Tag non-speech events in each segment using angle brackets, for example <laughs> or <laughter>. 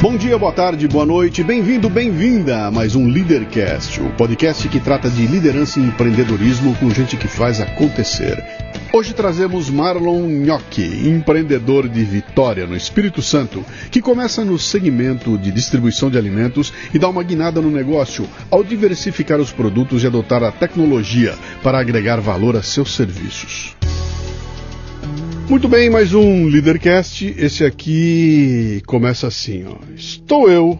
Bom dia, boa tarde, boa noite, bem-vindo, bem-vinda a mais um Leadercast, o podcast que trata de liderança e empreendedorismo com gente que faz acontecer. Hoje trazemos Marlon Gnocchi, empreendedor de Vitória, no Espírito Santo, que começa no segmento de distribuição de alimentos e dá uma guinada no negócio ao diversificar os produtos e adotar a tecnologia para agregar valor a seus serviços. Muito bem, mais um Leadercast. Esse aqui começa assim, ó. Estou eu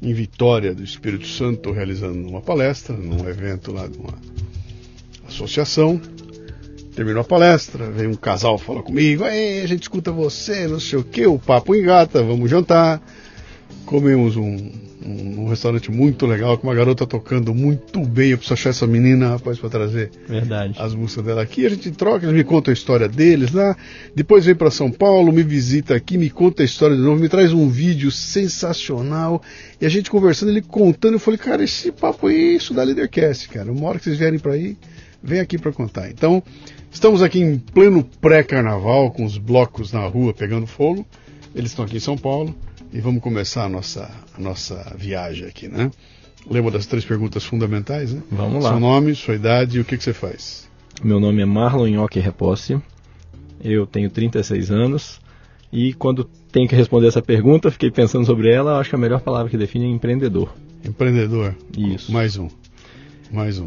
em Vitória do Espírito Santo realizando uma palestra num evento lá de uma associação. Terminou a palestra, veio um casal falar comigo, a gente escuta você, não sei o que, o papo engata, vamos jantar. Comemos um, um, um, restaurante muito legal, com uma garota tocando muito bem. Eu preciso achar essa menina, rapaz, para trazer Verdade. as músicas dela aqui. A gente troca, eles me contam a história deles lá. Depois vem para São Paulo, me visita aqui, me conta a história de novo, me traz um vídeo sensacional. E a gente conversando, ele contando. Eu falei, cara, esse papo é isso da Leadercast, cara. Uma hora que vocês vierem para aí, vem aqui para contar. Então, estamos aqui em pleno pré-carnaval, com os blocos na rua pegando fogo. Eles estão aqui em São Paulo e vamos começar a nossa, a nossa viagem aqui, né? Lembra das três perguntas fundamentais, né? Vamos lá. Seu nome, sua idade e o que, que você faz. Meu nome é Marlon Nhoque Reposse, eu tenho 36 anos e quando tenho que responder essa pergunta, fiquei pensando sobre ela, acho que a melhor palavra que define é empreendedor. Empreendedor. Isso. Mais um. Mais um.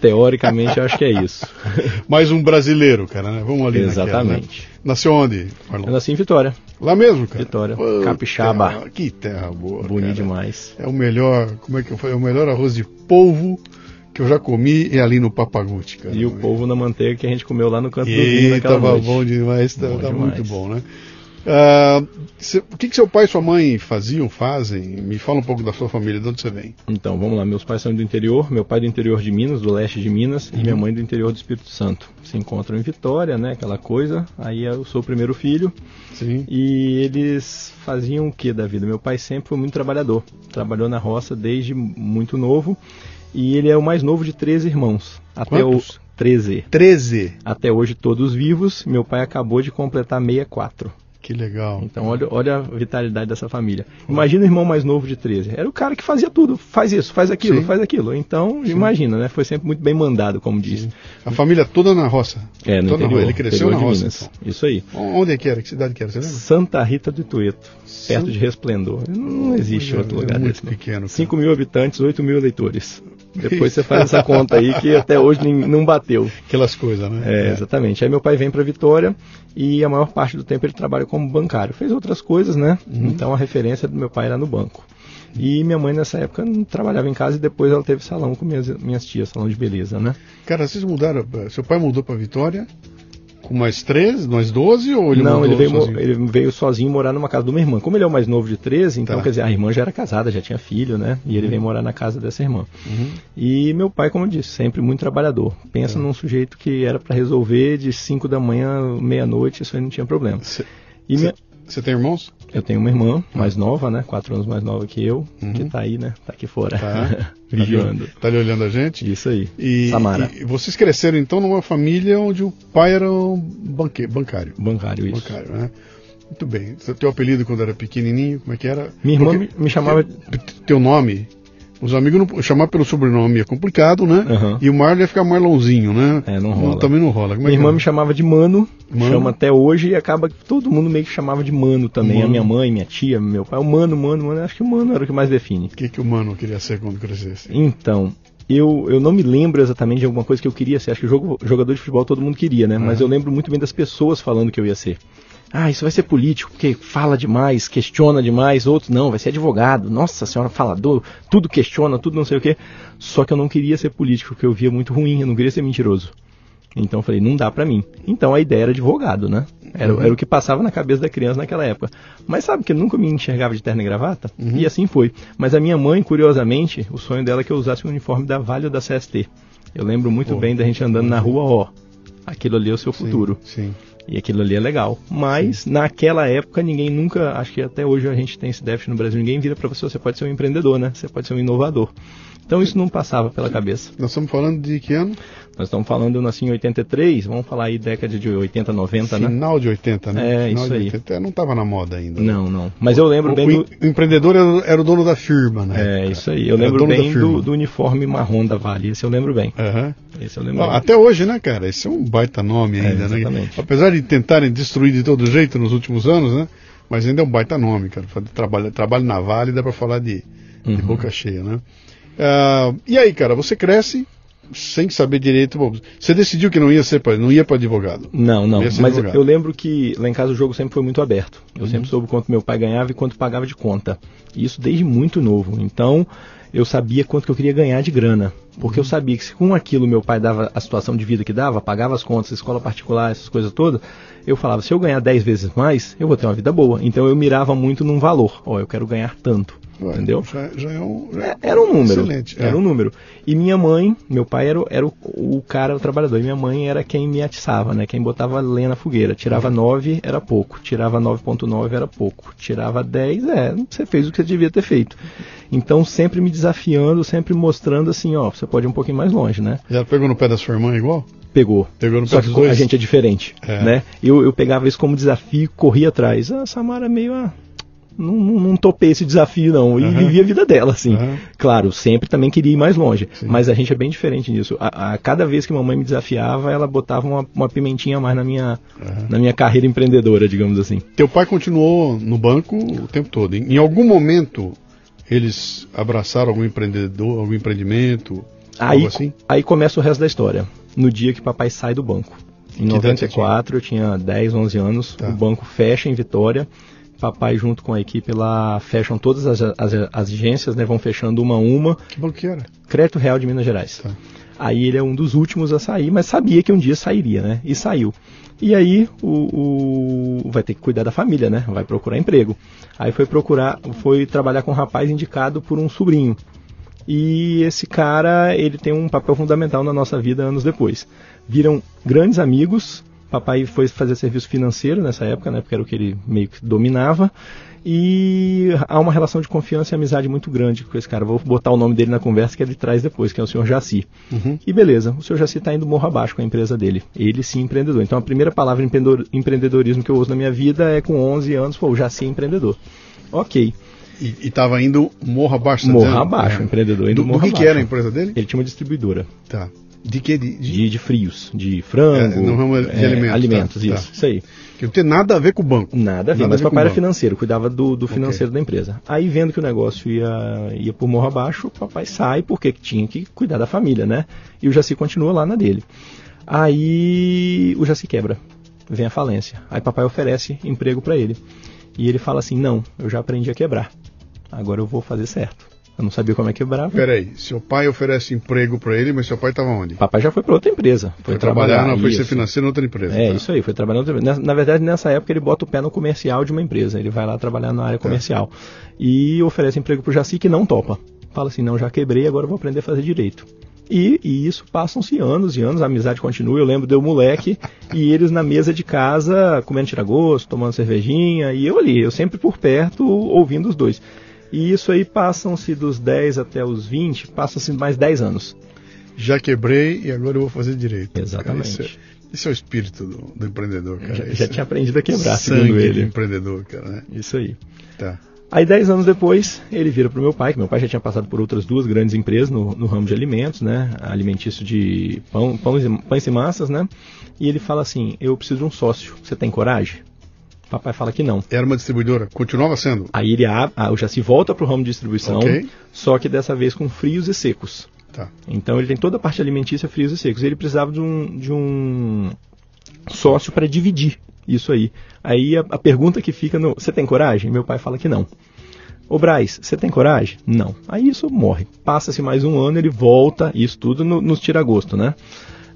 Teoricamente, acho que é isso. <laughs> Mais um brasileiro, cara, né? Vamos ali Exatamente. Naquela, né? Nasceu onde, Marlon? Eu nasci em Vitória. Lá mesmo, cara? Vitória. Pô, Capixaba. Terra, que terra boa. Bonito demais. É o melhor, como é que foi? É o melhor arroz de polvo que eu já comi é ali no Papaguti, cara. E o polvo na manteiga que a gente comeu lá no canto e do vinho naquela tava noite. bom demais, Bom tá, tá demais. muito bom, né? Ah, cê- o que, que seu pai e sua mãe faziam, fazem? Me fala um pouco da sua família, de onde você vem? Então, vamos lá. Meus pais são do interior. Meu pai do interior de Minas, do leste de Minas, Uhum. e minha mãe do interior do Espírito Santo. Se encontram em Vitória, né? Aquela coisa. Aí eu sou o primeiro filho. Sim. E eles faziam o que da vida? Meu pai sempre foi muito trabalhador. Trabalhou na roça desde muito novo. E ele é o mais novo de três irmãos. Até Quantos? o 13. 13. Até hoje todos vivos. Meu pai acabou de completar 64. Que legal. Então olha, olha a vitalidade dessa família. Imagina o irmão mais novo de 13. Era o cara que fazia tudo. Faz isso, faz aquilo, Sim. faz aquilo. Então, imagina, né? Foi sempre muito bem mandado, como diz. A família toda na roça. É, no toda interior. Ele cresceu na roça. Minas. então. Isso aí. Onde é que era? Que cidade que era? Você lembra? Santa Rita do Itueto, perto de Resplendor. Não existe É, outro é lugar muito desse. pequeno, cara. 5 mil habitantes, 8 mil eleitores. Depois você faz essa conta aí que até hoje nem- não bateu. Aquelas coisas, né? É, exatamente. Aí meu pai vem para Vitória e a maior parte do tempo ele trabalha como bancário. Fez outras coisas, né? Então a referência do meu pai era no banco. E minha mãe nessa época não trabalhava em casa e depois ela teve salão com minhas, minhas tias, salão de beleza, né? Cara, vocês mudaram. Seu pai mudou pra Vitória com mais 13, mais 12 ou ele não, ele veio, sozinho? ele veio sozinho morar numa casa de uma irmã. Como ele é o mais novo de 13, então Tá. quer dizer, a irmã já era casada, já tinha filho, né? E ele veio morar na casa dessa irmã. Uhum. E meu pai, como eu disse, sempre muito trabalhador. Pensa num sujeito que era para resolver de 5 da manhã, meia-noite, isso aí não tinha problema. Cê- E minha- Você tem irmãos? Eu tenho uma irmã mais nova, né? Quatro anos mais nova que eu, que tá aí, né? Tá aqui fora, Tá. <laughs> vigiando. Tá ali olhando a gente? Isso aí. E, Samara. e vocês cresceram então numa família onde o pai era um banque, bancário. Bancário, isso. Bancário, né? Muito bem. Teu apelido quando era pequenininho, como é que era? Minha irmã Porque me chamava. Teu nome, os amigos não chamar pelo sobrenome é complicado, né? Aham. E o Marlon ia ficar Marlonzinho, né? É, não rola. também não rola. Como é Minha irmã é? me chamava de Mano, Mano. chama até hoje e acaba que todo mundo meio que chamava de Mano também. Mano. A minha mãe, minha tia, meu pai. O Mano, Mano, Mano. Acho que o Mano era o que mais define. O que, que o mano queria ser quando crescesse? Então, eu, eu não me lembro exatamente de alguma coisa que eu queria ser. Acho que jogo, jogador de futebol todo mundo queria, né? Mas eu lembro muito bem das pessoas falando que eu ia ser. Ah, isso vai ser político, porque fala demais, questiona demais. Outros, não, vai ser advogado. Nossa senhora, falador, tudo questiona, tudo não sei o quê. Só que eu não queria ser político, porque eu via muito ruim, eu não queria ser mentiroso. Então eu falei, não dá pra mim. Então a ideia era advogado, né? Era, era o que passava na cabeça da criança naquela época. Mas sabe que eu nunca me enxergava de terno e gravata? E assim foi. Mas a minha mãe, curiosamente, o sonho dela é que eu usasse o uniforme da Vale ou da CST. Eu lembro muito Pô. bem da gente andando na rua, ó. Aquilo ali é o seu futuro. Sim. E aquilo ali é legal. Mas naquela época ninguém nunca, acho que até hoje a gente tem esse déficit no Brasil, ninguém vira para você, você pode ser um empreendedor, né? Você pode ser um inovador. Então isso não passava pela cabeça. Nós estamos falando de que ano? Nós estamos falando, eu nasci em 83, vamos falar aí década de 80, 90, Final né? Final de 80, né? É, Final isso aí. 80. É, não estava na moda ainda. Não, não. Mas eu lembro o, bem o, do... o empreendedor era, era, o dono da firma, né? É, isso aí. Eu Era lembro bem do, do uniforme marrom da Vale, esse eu lembro bem. Aham. Esse eu lembro bem. Até hoje, né, cara? Esse é um baita nome É, ainda, né? exatamente. Apesar de tentarem destruir de todo jeito nos últimos anos, né? Mas ainda é um baita nome, cara. Trabalho, trabalho na Vale dá pra falar de, de Uhum. boca cheia, né? Ah, e aí, cara, você cresce sem saber direito. bom, Você decidiu que não ia ser pra, não ia para advogado. Não, não. Mas advogado. eu lembro que lá em casa o jogo sempre foi muito aberto. Eu Uhum. sempre soube quanto meu pai ganhava e quanto pagava de conta. E isso desde muito novo. Então eu sabia quanto que eu queria ganhar de grana. Porque eu Uhum. sabia que se com aquilo meu pai dava a situação de vida que dava, pagava as contas, escola particular, essas coisas todas, eu falava, se eu ganhar 10 vezes mais, eu vou ter uma vida boa. Então eu mirava muito num valor. Ó, eu quero ganhar tanto. Ué, entendeu? Já, já é um, já É, Era um número. Excelente. Era é. um número. E minha mãe, meu pai era, o- era o, o cara, o trabalhador. E minha mãe era quem me atiçava, né? Quem botava lenha na fogueira. Tirava 9 era pouco. Tirava 9.9 era pouco. Tirava 10, é, você fez o que você devia ter feito. Então sempre me desafiando, sempre mostrando assim, ó, você pode ir um pouquinho mais longe, né? Já pegou no pé da sua irmã igual? Pegou. Pegou no Só pé que dos dois? a gente é diferente, É. né? Eu, eu pegava isso como desafio e corria atrás. A Samara é meio, ah, não, não, topei esse desafio não. E Aham. vivia a vida dela, assim. Aham. Claro, sempre também queria ir mais longe. Sim. Mas a gente é bem diferente nisso. A, a cada vez que mamãe me desafiava, ela botava uma, uma pimentinha a mais na minha, Aham. na minha carreira empreendedora, digamos assim. Teu pai continuou no banco o tempo todo. Em, em algum momento eles abraçaram algum empreendedor, algum empreendimento, Aí, algo assim? aí começa o resto da história. No dia que papai sai do banco. Em Que idade você 94, eu tinha 10, 11 anos. Tá. O banco fecha em Vitória. Papai, junto com a equipe lá, fecham todas as, as, as agências, né? Vão fechando uma a uma. Que banco que era? Crédito Real de Minas Gerais. Tá. Aí ele é um dos últimos a sair, mas sabia que um dia sairia, né? E saiu. E aí o, o- vai ter que cuidar da família, né? Vai procurar emprego. Aí foi procurar, foi trabalhar com um rapaz indicado por um sobrinho. E esse cara, ele tem um papel fundamental na nossa vida anos depois. Viram grandes amigos. Papai foi fazer serviço financeiro nessa época, né? Porque era o que ele meio que dominava. E há uma relação de confiança e amizade muito grande com esse cara. Vou botar o nome dele na conversa que ele traz depois, que é o senhor Jaci. Uhum. E beleza, o senhor Jaci está indo morro abaixo com a empresa dele. Ele sim empreendedor. Então a primeira palavra empreendedor- empreendedorismo que eu uso na minha vida é com 11 anos, pô, o Jaci é empreendedor. Ok, E, e tava indo morro abaixo. tá morro abaixo, É. empreendedor indo Do, do que, abaixo. que era a empresa dele? Ele tinha uma distribuidora Tá. De que? De, de- de, de frios, de frango, É, no ramo de é, alimentos, alimentos, tá, isso, tá. isso aí. que não tem nada a ver com o banco. Nada a ver, Nada mas papai era financeiro, cuidava do, do financeiro da empresa. Aí vendo que o negócio ia, ia por morro abaixo, o papai sai porque tinha que cuidar da família, né? E o Jaci continua lá na dele. Aí o Jaci quebra, vem a falência. Aí papai oferece emprego para ele. E ele fala assim: "Não, eu já aprendi a quebrar. Agora eu vou fazer certo". Eu não sabia como é quebrar. Peraí, seu pai oferece emprego para ele, mas seu pai estava onde? Papai já foi para outra empresa, foi, Foi trabalhar na isso. PC financeira em outra empresa. É, tá? isso aí, foi trabalhando. outra vez. Na, verdade, nessa época ele bota o pé no comercial de uma empresa. Ele vai lá trabalhar na área comercial. E oferece emprego pro Jaci que não topa. Fala assim, não, já quebrei, agora vou aprender a fazer direito. E, e isso passam-se anos e anos, a amizade continua. Eu lembro de eu moleque <laughs> e eles na mesa de casa comendo tiragosto, tomando cervejinha, e eu ali, eu sempre por perto, ouvindo os dois. E isso aí passam-se dos 10 até os 20, passam-se mais 10 anos. Já quebrei e agora eu vou fazer direito. Exatamente. Cara, esse, é, é o espírito do, do empreendedor, cara. Já, já é tinha aprendido a quebrar, sangue segundo ele. empreendedor, cara, né? Isso aí. Tá. Aí, dez anos depois, ele vira para o meu pai, que meu pai já tinha passado por outras duas grandes empresas no, no ramo de alimentos, né? Alimentício de pão, pães, e, pães e massas, né? E ele fala assim: Eu preciso de um sócio. Você tem coragem? Papai fala que não. Era uma distribuidora, continuava sendo. Aí ele abre, ah, já se volta para o ramo de distribuição, Ok. só que dessa vez com frios e secos. Tá. Então ele tem toda a parte alimentícia, frios e secos. Ele precisava de um, de um sócio para dividir isso aí. Aí a, a pergunta que fica no: Você tem coragem? Meu pai fala que não. Ô Braz, você tem coragem? Não. Aí isso morre. Passa-se mais um ano, ele volta, isso tudo no, nos tira gosto, né?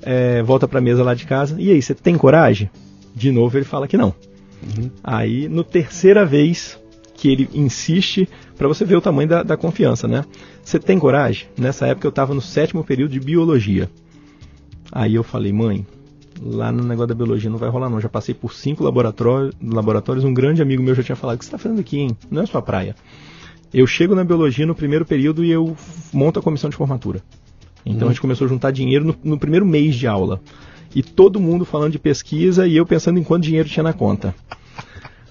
É, volta para a mesa lá de casa. E aí, você tem coragem? De novo ele fala que não. Uhum. Aí, no terceira vez que ele insiste, para você ver o tamanho da, da confiança, né? Você tem coragem? Nessa época eu estava no sétimo período de biologia. Aí eu falei, mãe, lá no negócio da biologia não vai rolar não. Já passei por cinco laboratórios, laboratórios um grande amigo meu já tinha falado, o que você está fazendo aqui, hein? Não é sua praia. Eu chego na biologia no primeiro período e eu monto a comissão de formatura. Então hum. a gente começou a juntar dinheiro no, no primeiro mês de aula. E todo mundo falando de pesquisa e eu pensando em quanto dinheiro tinha na conta.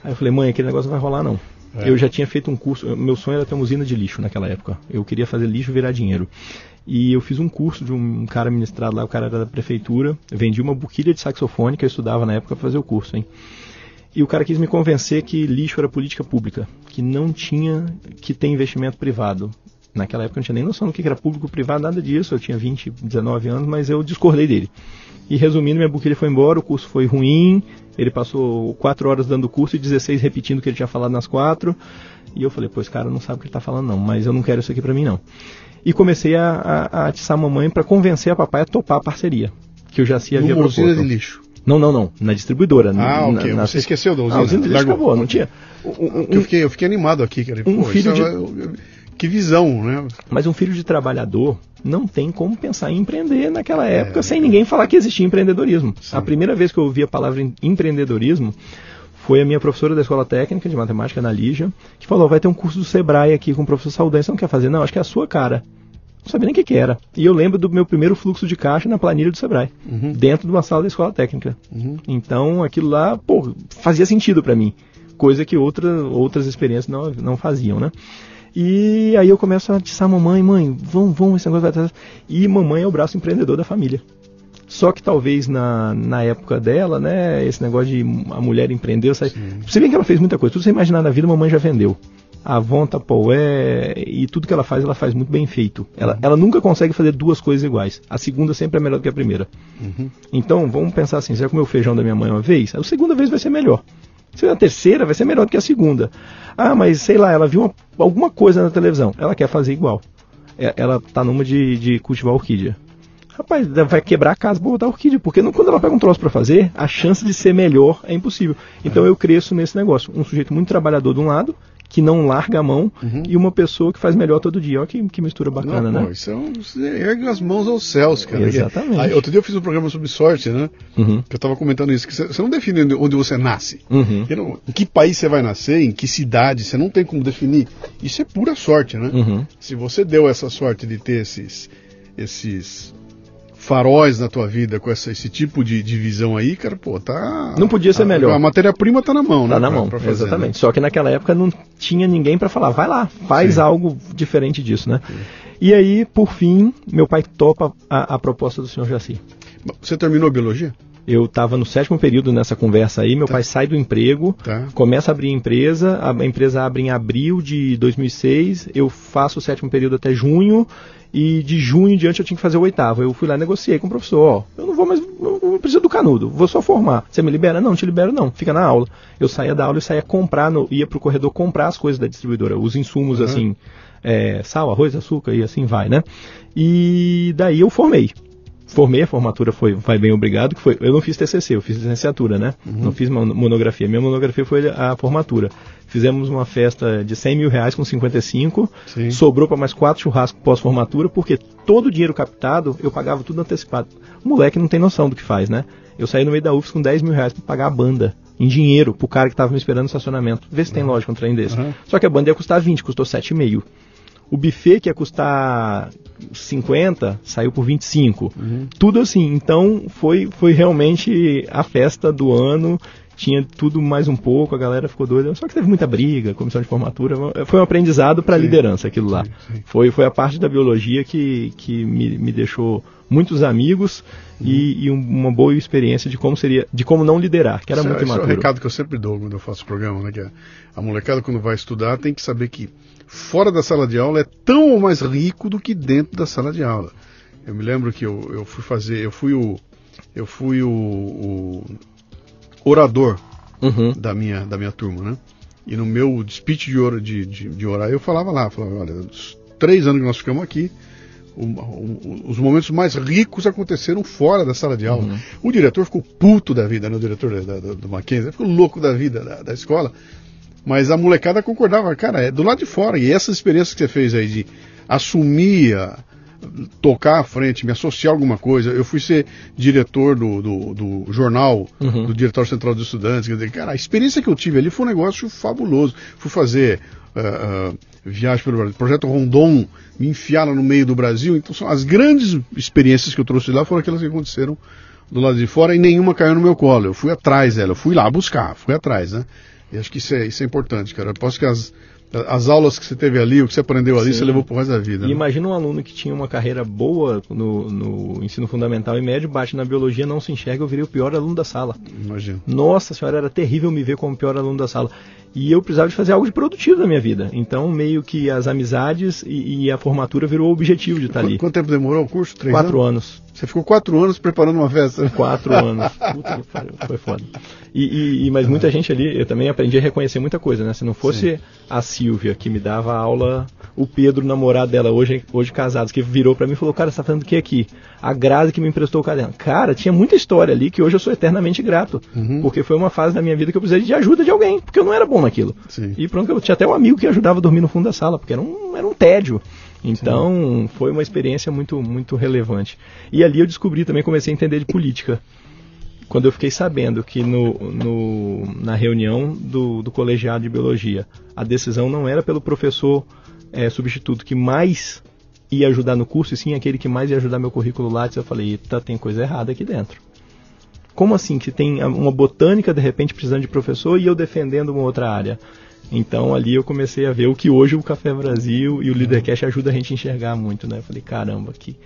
Aí eu falei, mãe, aquele negócio não vai rolar não. É. Eu já tinha feito um curso, meu sonho era ter uma usina de lixo naquela época. Eu queria fazer lixo virar dinheiro. E eu fiz um curso de um cara ministrado lá, o cara era da prefeitura. Vendi uma buquilha de saxofone que eu estudava na época para fazer o curso, hein? E o cara quis me convencer que lixo era política pública, que não tinha que ter investimento privado. Naquela época eu não tinha nem noção do que era público privado, nada disso. Eu tinha 20, 19 anos, mas eu discordei dele. E resumindo, minha buquilha foi embora, o curso foi ruim. Ele passou 4 horas dando o curso e 16 repetindo o que ele tinha falado nas quatro. E eu falei, pô, esse cara não sabe o que ele está falando, não, mas eu não quero isso aqui para mim, não e comecei a, a, a atiçar a mamãe para convencer a papai a topar a parceria, que eu já se havia proposto. de lixo. Não, não, não. Na distribuidora. Ah, ok. Na, Você esqueceu da usina? Não, a usina de lixo acabou, não tinha. Um, um, eu, fiquei, eu fiquei animado aqui, cara. Um Pô, filho de... É, que visão, né? Mas um filho de trabalhador não tem como pensar em empreender naquela época é, sem ninguém falar que existia empreendedorismo. Sim. A primeira vez que eu ouvi a palavra empreendedorismo foi a minha professora da escola técnica de matemática na Lígia, que falou: vai ter um curso do Sebrae aqui com o professor Saldanha, você não quer fazer? Não, acho que é a sua cara. Não sabia nem o que, que, era. E eu lembro do meu primeiro fluxo de caixa na planilha do Sebrae, uhum. dentro de uma sala da escola técnica. Uhum. Então aquilo lá, pô, fazia sentido para mim. Coisa que outra, outras experiências não, não faziam, né? E aí eu começo a atiçar a mamãe, mãe, vamos, vamos, esse negócio vai atrás. E mamãe é o braço empreendedor da família. Só que talvez na, na época dela, né, esse negócio de a mulher empreender, você, você vê que ela fez muita coisa, tudo você imaginar na vida, mamãe já vendeu a Avon, Tupperware e tudo que ela faz, ela faz muito bem feito. Ela, ela nunca consegue fazer duas coisas iguais. A segunda sempre é melhor do que a primeira. Uhum. Então, vamos pensar assim, se eu comer o feijão da minha mãe uma vez, a segunda vez vai ser melhor. Se a terceira, vai ser melhor do que a segunda. Ah, mas sei lá, ela viu uma, alguma coisa na televisão, ela quer fazer igual. É, ela tá numa de, de cultivar orquídea. Rapaz, vai quebrar a casa pra botar orquídea, porque não, quando ela pega um troço para fazer, a chance de ser melhor é impossível. Então é. eu cresço nesse negócio. Um sujeito muito trabalhador de um lado, que não larga a mão uhum. e uma pessoa que faz melhor todo dia. Olha que, que mistura bacana, não, né? Pô, isso é um, ergue as mãos aos céus, cara. Exatamente. Aí, outro dia eu fiz um programa sobre sorte, né? Uhum. Que eu estava comentando isso, que você não define onde você nasce. Uhum. Não, em que país você vai nascer, em que cidade, você não tem como definir. Isso é pura sorte, né? Uhum. Se você deu essa sorte de ter esses, esses faróis na tua vida com essa, esse tipo de, de visão aí, cara, pô, tá. Não podia ser a, melhor. A matéria-prima tá na mão, né? Tá na pra, mão, pra fazer, exatamente. Né? Só que naquela época não tinha ninguém para falar, vai lá, faz Sim. algo diferente disso, né? Sim. E aí, por fim, meu pai topa a, a proposta do senhor Jaci. Você terminou a biologia? Eu estava no sétimo período nessa conversa aí. Meu tá. pai sai do emprego, tá. começa a abrir a empresa. A empresa abre em abril de 2006. Eu faço o sétimo período até junho. E de junho em diante eu tinha que fazer o oitavo. Eu fui lá e negociei com o professor: Ó, eu não vou mais, não preciso do canudo, vou só formar. Você me libera? Não, não te libero não, fica na aula. Eu saía da aula e saía comprar, no, ia pro corredor comprar as coisas da distribuidora, os insumos uhum. assim, é, sal, arroz, açúcar e assim vai, né? E daí eu formei formei, a formatura foi vai bem obrigado, que foi, eu não fiz TCC, eu fiz licenciatura, né? Uhum. Não fiz monografia, minha monografia foi a formatura. Fizemos uma festa de 100 mil reais com 55, Sim. sobrou para mais quatro churrascos pós-formatura, porque todo o dinheiro captado eu pagava tudo antecipado. O moleque não tem noção do que faz, né? Eu saí no meio da UFS com 10 mil reais para pagar a banda, em dinheiro, pro cara que estava me esperando no estacionamento. Vê se tem uhum. lógica um trem desse. Uhum. Só que a banda ia custar 20, custou 7,5. O buffet que ia custar 50 saiu por 25. Uhum. Tudo assim. Então foi, foi realmente a festa do ano. Tinha tudo mais um pouco, a galera ficou doida. Só que teve muita briga, comissão de formatura. Foi um aprendizado para a liderança aquilo lá. Sim, sim. Foi, foi a parte da biologia que, que me, me deixou muitos amigos uhum. e, e, uma boa experiência de como seria, de como não liderar, que era esse, muito esse imaturo. é o recado que eu sempre dou quando eu faço o programa, né? Que a, a molecada quando vai estudar tem que saber que fora da sala de aula é tão mais rico do que dentro da sala de aula. Eu me lembro que eu, eu fui fazer, eu fui o, eu fui o, o orador uhum. da minha da minha turma, né? E no meu speech de, de, de, de orar eu falava lá, falava, olha, os três anos que nós ficamos aqui, o, o, os momentos mais ricos aconteceram fora da sala de aula. Uhum. O diretor ficou puto da vida, né? o diretor da, da, do Mackenzie, ficou louco da vida da, da escola, mas a molecada concordava, cara, é do lado de fora. E essa experiência que você fez aí de assumir a, tocar à frente, me associar a alguma coisa. Eu fui ser diretor do, do, do jornal, Uhum. do diretor central dos estudantes. Quer dizer, cara, a experiência que eu tive ali foi um negócio fabuloso. Fui fazer ah, ah, viagem pelo Brasil, projeto Rondon, me enfiar lá no meio do Brasil. Então, são as grandes experiências que eu trouxe lá foram aquelas que aconteceram do lado de fora e nenhuma caiu no meu colo. Eu fui atrás dela, eu fui lá buscar, fui atrás, né? E acho que isso é, isso é importante, cara. Eu posso que as, as aulas que você teve ali, o que você aprendeu ali, Sim. você levou pro resto da vida. E né? imagina um aluno que tinha uma carreira boa no, no ensino fundamental e médio, bate na biologia, não se enxerga, eu virei o pior aluno da sala. Imagina. Nossa senhora, era terrível me ver como o pior aluno da sala. E eu precisava de fazer algo de produtivo na minha vida. Então, meio que as amizades e, e a formatura virou o objetivo de estar ali. Quanto tempo demorou o curso? Três Quatro anos? anos. Você ficou quatro anos preparando uma festa. Quatro anos. Puta que pariu, foi foda. E, e- mas muita gente ali, eu também aprendi a reconhecer muita coisa, né? Se não fosse a Silvia que me dava aula, o Pedro, namorado dela, hoje, hoje casados, que virou pra mim e falou, cara, você tá fazendo o que aqui? A Grazi que me emprestou o caderno. Cara, tinha muita história ali que hoje eu sou eternamente grato. Uhum. Porque foi uma fase da minha vida que eu precisei de ajuda de alguém, porque eu não era bom naquilo. Sim. E pronto, eu tinha até um amigo que ajudava a dormir no fundo da sala, porque era um, era um tédio. Então, foi uma experiência muito, muito relevante. E ali eu descobri também, comecei a entender de política. Quando eu fiquei sabendo que no, no- na reunião do, do colegiado de biologia, a decisão não era pelo professor eh, substituto que mais ia ajudar no curso, e sim aquele que mais ia ajudar meu currículo Lattes, eu falei, eita, tem coisa errada aqui dentro. Como assim que tem uma botânica de repente precisando de professor e eu defendendo uma outra área? Então ali eu comecei a ver o que hoje o Café Brasil e o Leadercast ajuda a gente a enxergar muito, né? Eu falei, caramba, que,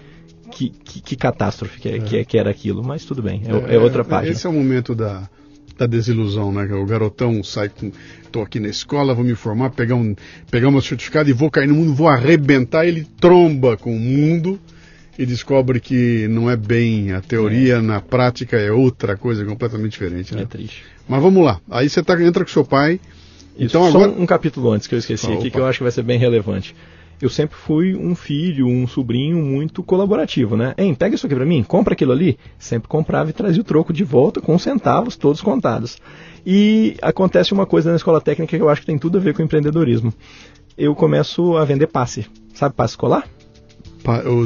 que, que, que catástrofe que, é, que, é- que era aquilo, mas tudo bem, é, é outra página. Esse é o momento da, da desilusão, né? O garotão sai com. Tô aqui na escola, vou me formar, pegar um, pegar meu certificado e vou cair no mundo, vou arrebentar. Ele tromba com o mundo e descobre que não é bem a teoria, na prática é outra coisa completamente diferente, né? É triste. Mas vamos lá. Aí você tá, entra com seu pai. Isso, Então só agora. um, um capítulo antes que eu esqueci Ah, aqui, opa. que eu acho que vai ser bem relevante. Eu sempre fui um filho, um sobrinho muito colaborativo, né? Hein, pega isso aqui pra mim, compra aquilo ali. Sempre comprava e trazia o troco de volta com centavos, todos contados. E acontece uma coisa na escola técnica que eu acho que tem tudo a ver com empreendedorismo. Eu começo a vender passe. Sabe passe escolar?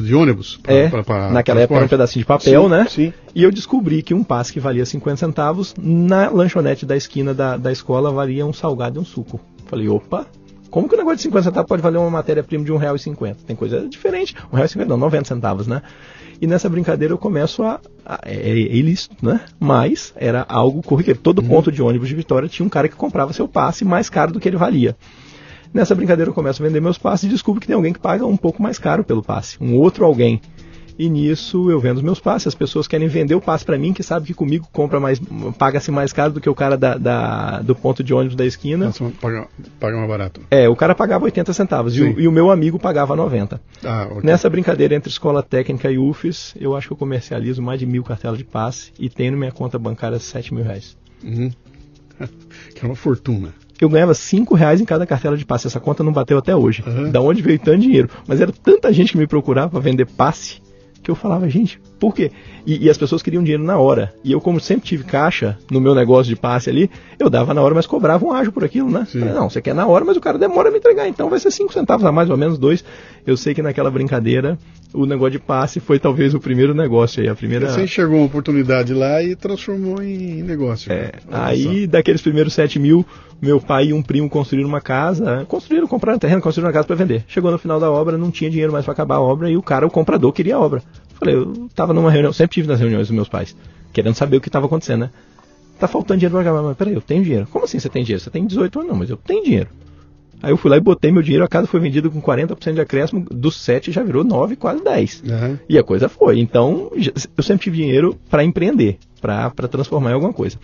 De ônibus? Pra- é. pra- pra naquela época era um pedacinho de papel, Sim, né? Sim. E eu descobri que um passe que valia 50 centavos, na lanchonete da esquina da, da escola valia um salgado e um suco. Falei, opa, como que o negócio de 50 centavos pode valer uma matéria-prima de R$1,50? Tem coisa diferente. R$1,50 não, 90 centavos, né? E nessa brincadeira eu começo a. a é, é ilícito, né? Mas era algo corriqueiro. Todo ponto de ônibus de Vitória tinha um cara que comprava seu passe mais caro do que ele valia. Nessa brincadeira eu começo a vender meus passes e descubro que tem alguém que paga um pouco mais caro pelo passe. Um outro alguém. E nisso eu vendo os meus passes, as pessoas querem vender o passe para mim, que sabe que comigo compra mais, paga-se mais caro do que o cara da, da- do ponto de ônibus da esquina. Nossa, paga, paga mais barato. É, o cara pagava 80 centavos e o, e o meu amigo pagava 90. Ah, ok. Nessa brincadeira entre escola técnica e UFES, eu acho que eu comercializo mais de mil cartelas de passe e tenho na minha conta bancária 7 mil reais. Uhum. <laughs> que é uma fortuna. eu ganhava 5 reais em cada cartela de passe. Essa conta não bateu até hoje. Uhum. Da onde veio tanto dinheiro? Mas era tanta gente que me procurava para vender passe eu falava, gente, por quê? E, e as pessoas queriam dinheiro na hora. E eu, como sempre tive caixa no meu negócio de passe ali, eu dava na hora, mas cobrava um ágio por aquilo, né? Falei, não, você quer na hora, mas o cara demora a me entregar, então vai ser 5 centavos a mais ou menos, dois. Eu sei que naquela brincadeira, o negócio de passe foi talvez o primeiro negócio aí, a primeira... Você enxergou uma oportunidade lá e transformou em negócio. É, aí, daqueles primeiros 7 mil, meu pai e um primo construíram uma casa, construíram, compraram terreno, construíram uma casa para vender. Chegou no final da obra, não tinha dinheiro mais para acabar a obra e o cara, o comprador, queria a obra. Falei, eu tava numa reunião, sempre tive nas reuniões dos meus pais, querendo saber o que estava acontecendo, né? Tá faltando dinheiro para acabar, mas peraí, eu tenho dinheiro. Como assim você tem dinheiro? Você tem 18 anos? Não, mas eu tenho dinheiro. Aí eu fui lá e botei meu dinheiro, a casa foi vendida com 40% de acréscimo, dos 7 já virou 9, quase 10. só. Aham. E a coisa foi. Então, eu sempre tive dinheiro para empreender, para transformar em alguma coisa.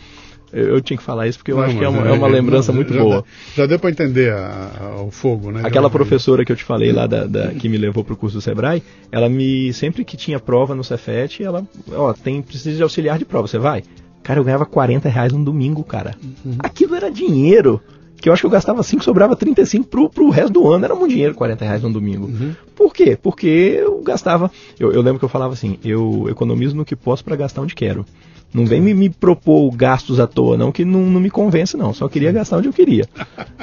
Eu, eu tinha que falar isso porque eu Não, acho que é uma, é uma lembrança já- muito já boa. Já deu para entender a- a- o fogo, né? Aquela professora que eu te falei lá, da, da- que me levou para o curso do Sebrae, ela me, sempre que tinha prova no Cefet, ela, ó, tem, precisa de auxiliar de prova, você vai? Cara, eu ganhava 40 reais no domingo, cara. Uhum. Aquilo era dinheiro. Que eu acho que eu gastava 5, sobrava 35 pro, pro resto do ano. Era muito dinheiro, 40 reais no domingo. Uhum. Por quê? Porque eu gastava. Eu, eu lembro que eu falava assim: eu economizo no que posso para gastar onde quero. Não vem me, me propor gastos à toa, não, que não, não me convence, não. Só queria gastar onde eu queria.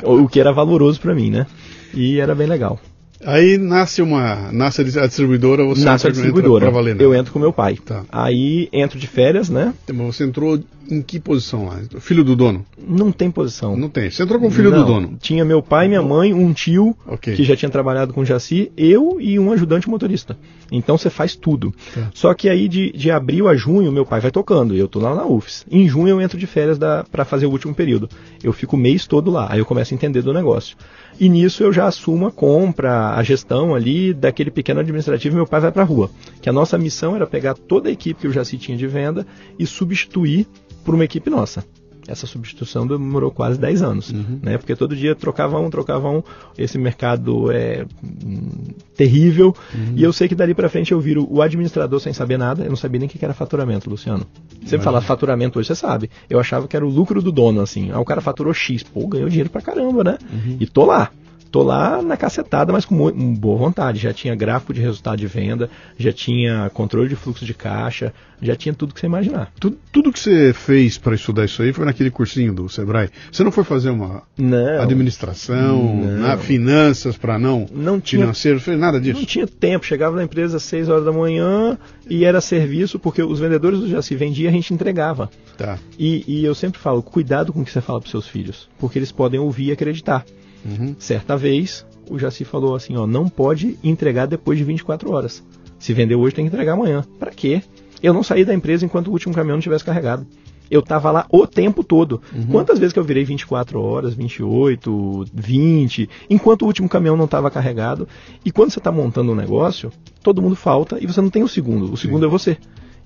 o, que era valoroso para mim, né? E era bem legal. Aí nasce uma. Nasce a distribuidora, você nasce a distribuidora. Pra valer, eu entro com meu pai. Tá. Aí entro de férias, né? Você entrou em que posição lá? Filho do dono? Não tem posição. Não tem. Você entrou com o filho Não. do dono? Tinha meu pai, minha mãe, um tio Ok. que já tinha trabalhado com o Jaci, eu e um ajudante motorista. Então você faz tudo. Tá. Só que aí de, de abril a junho meu pai vai tocando e eu tô lá na UFS. Em junho eu entro de férias para fazer o último período. Eu fico o mês todo lá. Aí eu começo a entender do negócio. E nisso eu já assumo a compra, a gestão ali daquele pequeno administrativo e meu pai vai para a rua. Que a nossa missão era pegar toda a equipe que o Jaci tinha de venda e substituir por uma equipe nossa. Essa substituição demorou quase 10 anos, né? Porque todo dia trocava um, trocava um. Esse mercado é hum, terrível. E eu sei que dali para frente eu viro o administrador sem saber nada. Eu não sabia nem o que era faturamento, Luciano. Você fala faturamento hoje, você sabe. Eu achava que era o lucro do dono, assim. Aí o cara faturou X. Pô, ganhou dinheiro pra caramba, né? E tô lá. Tô lá na cacetada, mas com com boa vontade. Já tinha gráfico de resultado de venda, já tinha controle de fluxo de caixa, já tinha tudo que você imaginar. Tudo, tudo que você fez para estudar isso aí foi naquele cursinho do Sebrae. Você não foi fazer uma Não. administração, Não. né, finanças para não, Não tinha financeiro, fez nada disso. Não tinha tempo, chegava na empresa às 6 horas da manhã e era serviço, porque os vendedores do Jaci vendia a gente entregava. Tá. E, e eu sempre falo, cuidado com o que você fala para seus filhos, porque eles podem ouvir e acreditar. Uhum. Certa vez, o Jaci falou assim, ó, não pode entregar depois de 24 horas. Se vender hoje, tem que entregar amanhã. Para quê? Eu não saí da empresa enquanto o último caminhão não tivesse carregado. Eu tava lá o tempo todo. Quantas vezes que eu virei 24 horas, 28, 20, enquanto o último caminhão não estava carregado? E quando você está montando um negócio, todo mundo falta e você não tem o segundo. O segundo é você.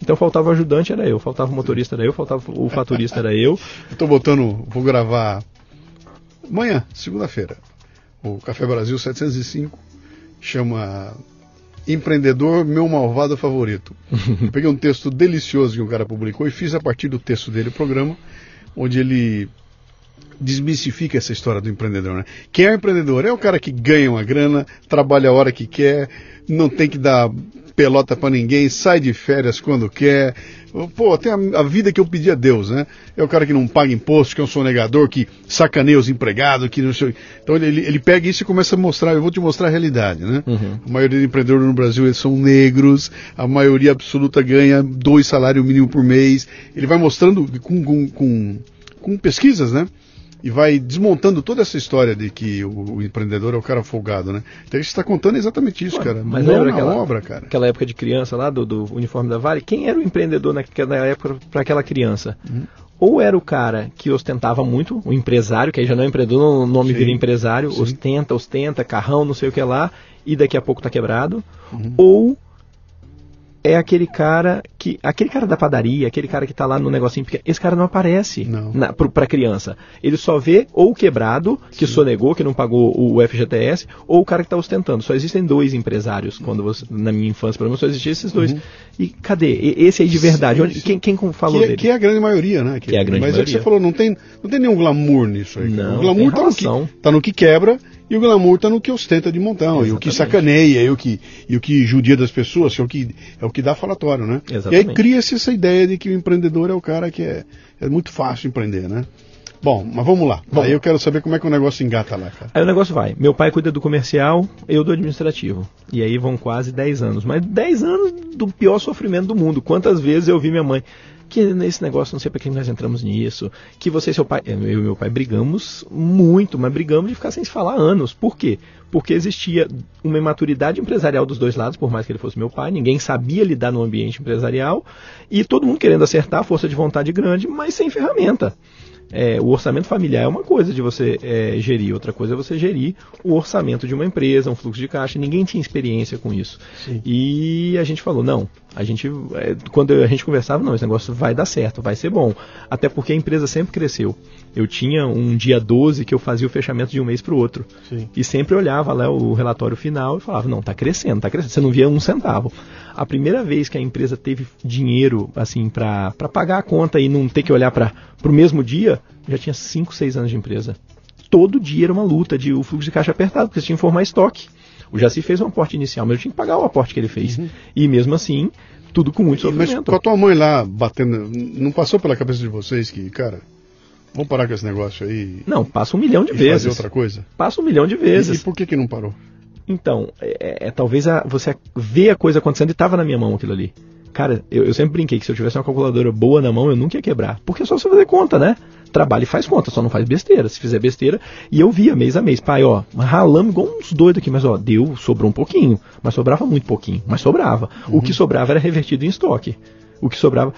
Então faltava o ajudante, era eu. Faltava o motorista, era eu. Faltava o faturista, era eu. <laughs> Eu tô botando, vou gravar amanhã, segunda-feira. O Café Brasil 705 chama Empreendedor Meu Malvado Favorito. <laughs> Eu peguei um texto delicioso que um cara publicou e fiz a partir do texto dele o programa, onde ele desmistifica essa história do empreendedor, né? Quem é o empreendedor? É o cara que ganha uma grana, trabalha a hora que quer, não tem que dar pelota pra ninguém, sai de férias quando quer. Pô, tem a, a vida que eu pedi a Deus, né? É o cara que não paga imposto, que é um sonegador, que sacaneia os empregados, que não sei. Então ele, ele pega isso e começa a mostrar, eu vou te mostrar a realidade, né? Uhum. A maioria dos empreendedores no Brasil eles são negros, a maioria absoluta ganha dois salários mínimos por mês. Ele vai mostrando com, com, com, com pesquisas, né? E vai desmontando toda essa história de que o, o empreendedor é o cara folgado, né? Então você está contando exatamente isso, Ué, cara. mas Mão lembra aquela- obra, cara. Aquela época de criança lá, do, do uniforme da Vale, quem era o empreendedor naquela época para aquela criança? Uhum. Ou era o cara que ostentava muito, o empresário, que aí já não é empreendedor, o nome Sim, vira empresário, sim. ostenta, ostenta, carrão, não sei o que lá, e daqui a pouco tá quebrado. Uhum. Ou é aquele cara que. Aquele cara da padaria, aquele cara que tá lá no negocinho pequeno. Esse cara não aparece Não. na, pro, pra criança. Ele só vê ou o quebrado, que sonegou, que não pagou o FGTS, ou o cara que tá ostentando. Só existem dois empresários quando você, na minha infância, pelo menos só existiam esses dois. E cadê? E- esse aí de verdade? Sim, Onde- sim. quem, quem falou Que é, dele? que é a grande maioria, né? Que é a grande Mas é que maioria. você falou, não tem, não tem nenhum glamour nisso aí. Não, o glamour tá no, que, tá no que quebra e o glamour tá no que ostenta de montão, e o que Exatamente. sacaneia, e o que, e o que judia das pessoas, que é o que, é o que dá falatório, né? E aí Exatamente. cria-se essa ideia de que o empreendedor é o cara que é, é muito fácil empreender, né? Bom, mas vamos lá. Bom. Aí eu quero saber como é que o negócio engata lá, cara. Aí o negócio vai. Meu pai cuida do comercial, eu do administrativo. E aí vão quase 10 anos. Mas 10 anos do pior sofrimento do mundo. Quantas vezes eu vi minha mãe. Que nesse negócio, não sei pra que nós entramos nisso. Que você e seu pai. Eu e meu pai brigamos muito, mas brigamos de ficar sem se falar anos. Por quê? Porque existia uma imaturidade empresarial dos dois lados, por mais que ele fosse meu pai. Ninguém sabia lidar no ambiente empresarial. E todo mundo querendo acertar, força de vontade grande, mas sem ferramenta. É, o orçamento familiar é uma coisa de você é, gerir, outra coisa é você gerir o orçamento de uma empresa, um fluxo de caixa. Ninguém tinha experiência com isso. Sim. E a gente falou, não, a gente, é, quando a gente conversava, não, esse negócio vai dar certo, vai ser bom. Até porque a empresa sempre cresceu. Eu tinha um dia 12 que eu fazia o fechamento de um mês para o outro. Sim. E sempre olhava lá o relatório final e falava, não, tá crescendo, tá crescendo. Você não via um centavo. A primeira vez que a empresa teve dinheiro, assim, para pagar a conta e não ter que olhar para o mesmo dia, já tinha 5, 6 anos de empresa. Todo dia era uma luta de o fluxo de caixa apertado, porque você tinha que formar estoque. O Jaci fez um aporte inicial, mas eu tinha que pagar o aporte que ele fez. E mesmo assim, tudo com muito Uhum. Mas sofrimento. com a tua mãe lá batendo, não passou pela cabeça de vocês que, cara, vamos parar com esse negócio aí Não, passa um milhão de e fazer vezes. outra coisa? Passa um milhão de E, e vezes. por que que não parou? Então, é, é, talvez a, você vê a coisa acontecendo e estava na minha mão aquilo ali. Cara, eu, eu, sempre brinquei que se eu tivesse uma calculadora boa na mão, eu nunca ia quebrar. Porque é só você fazer conta, né? Trabalha e faz conta, só não faz besteira. Se fizer besteira, e eu via mês a mês, pai, ó, ralamos igual uns doidos aqui, mas ó, deu, sobrou um pouquinho, mas sobrava muito pouquinho, mas sobrava. Uhum. O que sobrava era revertido em estoque. O que sobrava,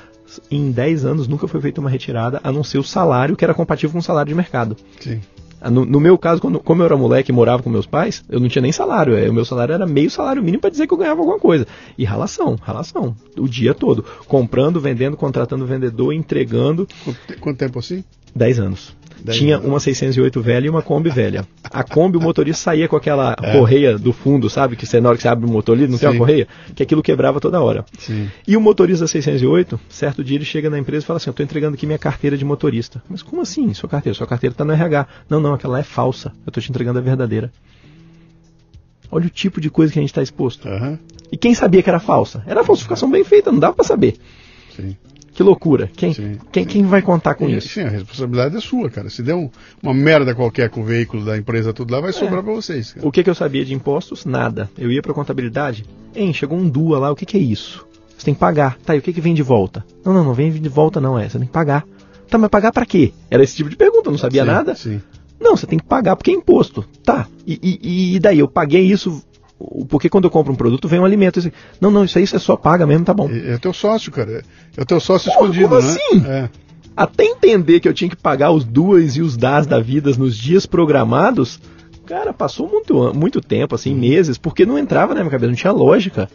em 10 anos nunca foi feita uma retirada, a não ser o salário que era compatível com o salário de mercado. Sim. Ah, no, no, meu caso, quando, como eu era moleque e morava com meus pais, eu não tinha nem salário. É, o meu salário era meio salário mínimo para dizer que eu ganhava alguma coisa. E ralação, ralação. O dia todo. Comprando, vendendo, contratando vendedor, entregando. Quanto, quanto tempo assim? 10 anos. Tinha uma 608 velha e uma Kombi velha. A Kombi, o motorista saía com aquela é. correia do fundo, sabe? Que você, na hora que você abre o motor ali, não Sim. tem uma correia? Que aquilo quebrava toda hora. Sim. E o motorista da 608, certo dia ele chega na empresa e fala assim: Eu estou entregando aqui minha carteira de motorista. Mas como assim, sua carteira? Sua carteira está no RH. Não, não, aquela é falsa. Eu estou te entregando a verdadeira. Olha o tipo de coisa que a gente está exposto. Uhum. E quem sabia que era falsa? Era falsificação bem feita, não dava para saber. Sim. Que loucura. Quem, quem, quem vai contar com isso? Sim, a responsabilidade é sua, cara. Se der um, uma merda qualquer com o veículo da empresa tudo lá, vai é. sobrar para vocês. Cara. O que, que eu sabia de impostos? Nada. Eu ia para contabilidade. Hein, chegou um DUA lá, o que, que é isso? Você tem que pagar. Tá, e o que, que vem de volta? Não, não, não vem de volta não, é. Você tem que pagar. Tá, mas pagar para quê? Era esse tipo de pergunta, eu não sabia sim, nada. Sim. Não, você tem que pagar porque é imposto. Tá. E, e, e daí? Eu paguei isso, porque quando eu compro um produto vem um alimento. Não, não, isso aí você só paga mesmo, tá bom. É, é teu sócio, cara. É o teu sócio Porra, escondido, como né? assim? É. Até entender que eu tinha que pagar os duas e os das da vida nos dias programados, cara, passou muito, muito tempo, assim, uhum. meses, porque não entrava na minha cabeça, não tinha lógica.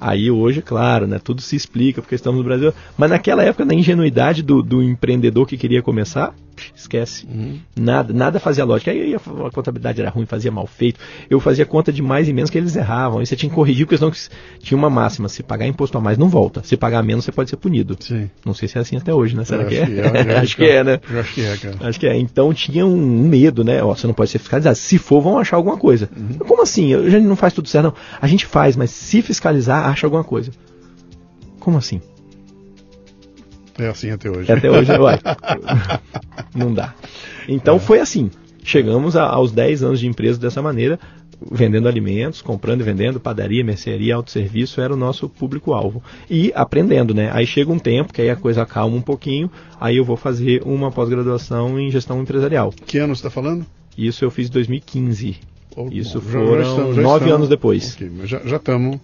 Aí hoje, claro, né, tudo se explica porque estamos no Brasil. Mas naquela época, na ingenuidade do, do empreendedor que queria começar, esquece. Uhum. Nada, nada fazia lógica. Aí a, contabilidade era ruim, fazia mal feito. Eu fazia conta de mais e menos que eles erravam. Aí você tinha que corrigir, porque senão tinha uma máxima. Se pagar imposto a mais, não volta. Se pagar menos, você pode ser punido. Sim. Não sei se é assim até hoje, né? Será que é? Que é? acho <laughs> que é, né? Acho que é, cara. Acho que é. Então tinha um medo, né? Ó, você não pode ser fiscalizado. Se for, vão achar alguma coisa. Uhum. Como assim? A gente não faz tudo certo, não. A gente faz, mas se fiscalizar, acha alguma coisa. Como assim? É assim até hoje. É até hoje, uai. <laughs> Não dá. Então é. foi assim. Chegamos a, aos 10 anos de empresa dessa maneira, vendendo alimentos, comprando e vendendo, padaria, mercearia, autosserviço, era o nosso público-alvo. E aprendendo, né? Aí chega um tempo que aí a coisa calma um pouquinho, aí eu vou fazer uma pós-graduação em gestão empresarial. Que ano você está falando? Isso eu fiz em 2015. Oh, Isso bom, foram já, já estamos, nove anos depois. Okay, já estamos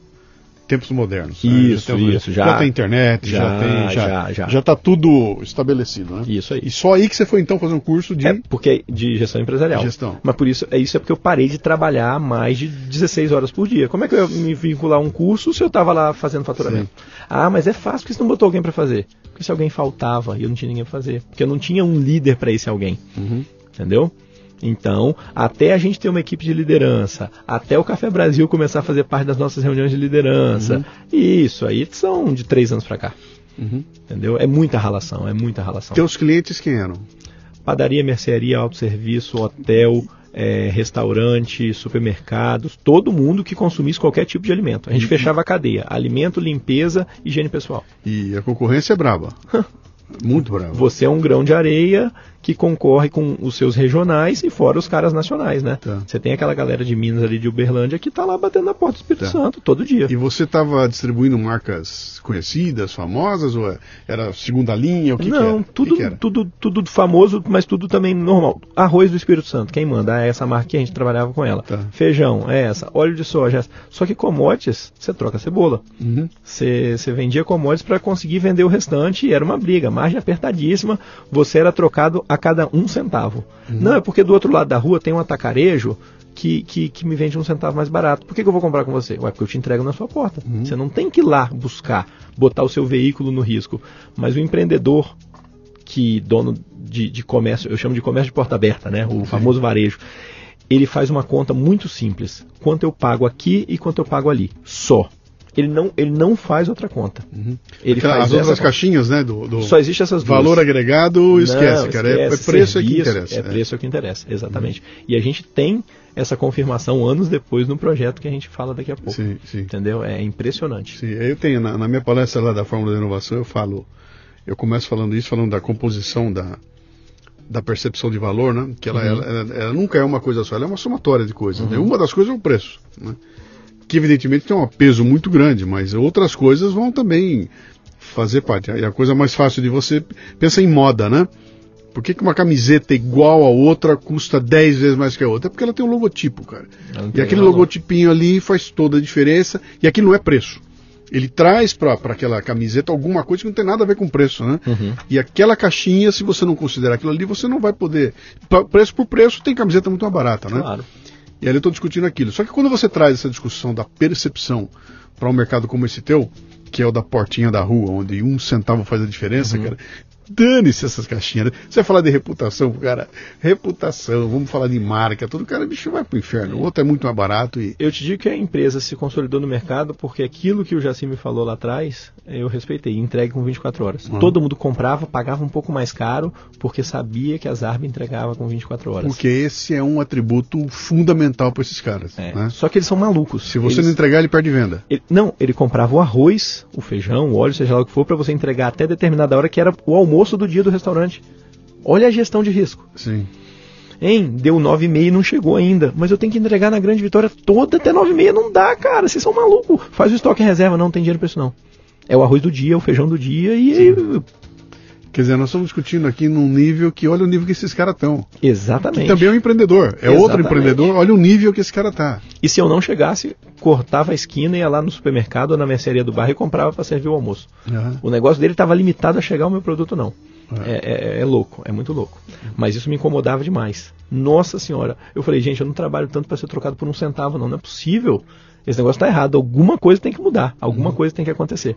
tempos modernos. Isso, né? já isso. Já, já tem internet, já, já tem. Já, já, já. tá tudo estabelecido, né? Isso aí. E só aí que você foi então fazer um curso de. É porque de gestão empresarial. Gestão. Mas por isso, é isso é porque eu parei de trabalhar mais de 16 horas por dia. Como é que eu ia me vincular a um curso se eu estava lá fazendo faturamento? Sim. Ah, mas é fácil porque você não botou alguém para fazer. Porque se alguém faltava e eu não tinha ninguém para fazer. Porque eu não tinha um líder para esse alguém. Uhum. Entendeu? Então, até a gente ter uma equipe de liderança, até o Café Brasil começar a fazer parte das nossas reuniões de liderança, uhum. isso aí são de três anos para cá. Uhum. Entendeu? É muita relação, é muita relação. Teus clientes quem eram? Padaria, mercearia, autosserviço, hotel, é, restaurante, supermercados, todo mundo que consumisse qualquer tipo de alimento. A gente uhum. fechava a cadeia: alimento, limpeza, higiene pessoal. E a concorrência é braba. <laughs> Muito brava. Você é um grão de areia que concorre com os seus regionais e fora os caras nacionais, né? Tá. Você tem aquela galera de Minas ali de Uberlândia que tá lá batendo na porta do Espírito tá. Santo todo dia. E você estava distribuindo marcas conhecidas, famosas, ou é, era segunda linha? O que Não, que tudo, que tudo, tudo famoso, mas tudo também normal. Arroz do Espírito Santo, quem manda? É essa marca que a gente trabalhava com ela. Tá. Feijão, é essa. Óleo de soja, é essa. Só que commodities, você troca cebola. Uhum. Você, você vendia commodities para conseguir vender o restante e era uma briga, margem apertadíssima. Você era trocado a cada um centavo. Uhum. Não, é porque do outro lado da rua tem um atacarejo que, que, que, me vende um centavo mais barato. Por que, que, eu vou comprar com você? Ué, porque eu te entrego na sua porta. Uhum. Você não tem que ir lá buscar, botar o seu veículo no risco. Mas o empreendedor que dono de, de comércio, eu chamo de comércio de porta aberta, né? O Sim. famoso varejo. Ele faz uma conta muito simples. Quanto eu pago aqui e quanto eu pago ali. Só ele não, ele não faz outra conta. Uhum. Ele Aquela, faz as outras caixinhas, né? Do, do, Só existe essas duas. Valor agregado, esquece, não, cara. É esquece. É, preço Serviço, é que interessa. É, é preço é que interessa, exatamente. Uhum. E a gente tem essa confirmação anos depois no projeto que a gente fala daqui a pouco. Sim, sim. Entendeu? É impressionante. Sim, eu tenho, na, na minha palestra lá da Fórmula da Inovação, eu falo, eu começo falando isso, falando da composição da, da percepção de valor, né? Que ela, uhum. ela, ela, ela, nunca é uma coisa só, ela é uma somatória de coisas. Né? Uhum. Né? Uma das coisas é o preço, né? Que evidentemente tem um peso muito grande, mas outras coisas vão também fazer parte. E a coisa mais fácil de você pensa em moda, né? Por que, que uma camiseta igual a outra custa 10 vezes mais que a outra? É porque ela tem um logotipo, cara. E aquele valor. logotipinho ali faz toda a diferença. E aquilo não é preço. Ele traz para aquela camiseta alguma coisa que não tem nada a ver com preço, né? Uhum. E aquela caixinha, se você não considerar aquilo ali, você não vai poder. Preço por preço, tem camiseta muito mais barata, né? Claro. E ali eu estou discutindo aquilo. Só que quando você traz essa discussão da percepção para um mercado como esse teu, que é o da portinha da rua, onde um centavo faz a diferença, uhum. cara, Dane-se essas caixinhas. Você vai falar de reputação, cara. Reputação, vamos falar de marca, tudo. Cara, bicho vai pro inferno. O outro é muito mais barato e. Eu te digo que a empresa se consolidou no mercado porque aquilo que o Jacim me falou lá atrás, eu respeitei. Entregue com 24 horas. Uhum. Todo mundo comprava, pagava um pouco mais caro, porque sabia que a Zarb entregava com 24 horas. Porque esse é um atributo fundamental para esses caras. É. Né? Só que eles são malucos. Se você eles... não entregar, ele perde venda. Ele... Não, ele comprava o arroz, o feijão, o óleo, seja lá o que for, para você entregar até determinada hora que era o almoço almoço do dia do restaurante. Olha a gestão de risco. Sim. Hein, deu 9,5 e não chegou ainda. Mas eu tenho que entregar na grande vitória toda até 9,5. Não dá, cara. Vocês são malucos. Faz o estoque em reserva. Não tem dinheiro pra isso, não. É o arroz do dia, o feijão do dia e. Sim. Quer dizer, nós estamos discutindo aqui num nível que olha o nível que esses caras estão. Exatamente. Que também é um empreendedor. É Exatamente. outro empreendedor, olha o nível que esse cara tá. E se eu não chegasse, cortava a esquina, ia lá no supermercado ou na mercearia do bairro e comprava para servir o almoço. Uhum. O negócio dele estava limitado a chegar ao meu produto, não. É. É, é, é, louco, é muito louco. Mas isso me incomodava demais. Nossa senhora, eu falei, gente, eu não trabalho tanto para ser trocado por um centavo, não. Não é possível. Esse negócio está errado. Alguma coisa tem que mudar. Alguma uhum. coisa tem que acontecer.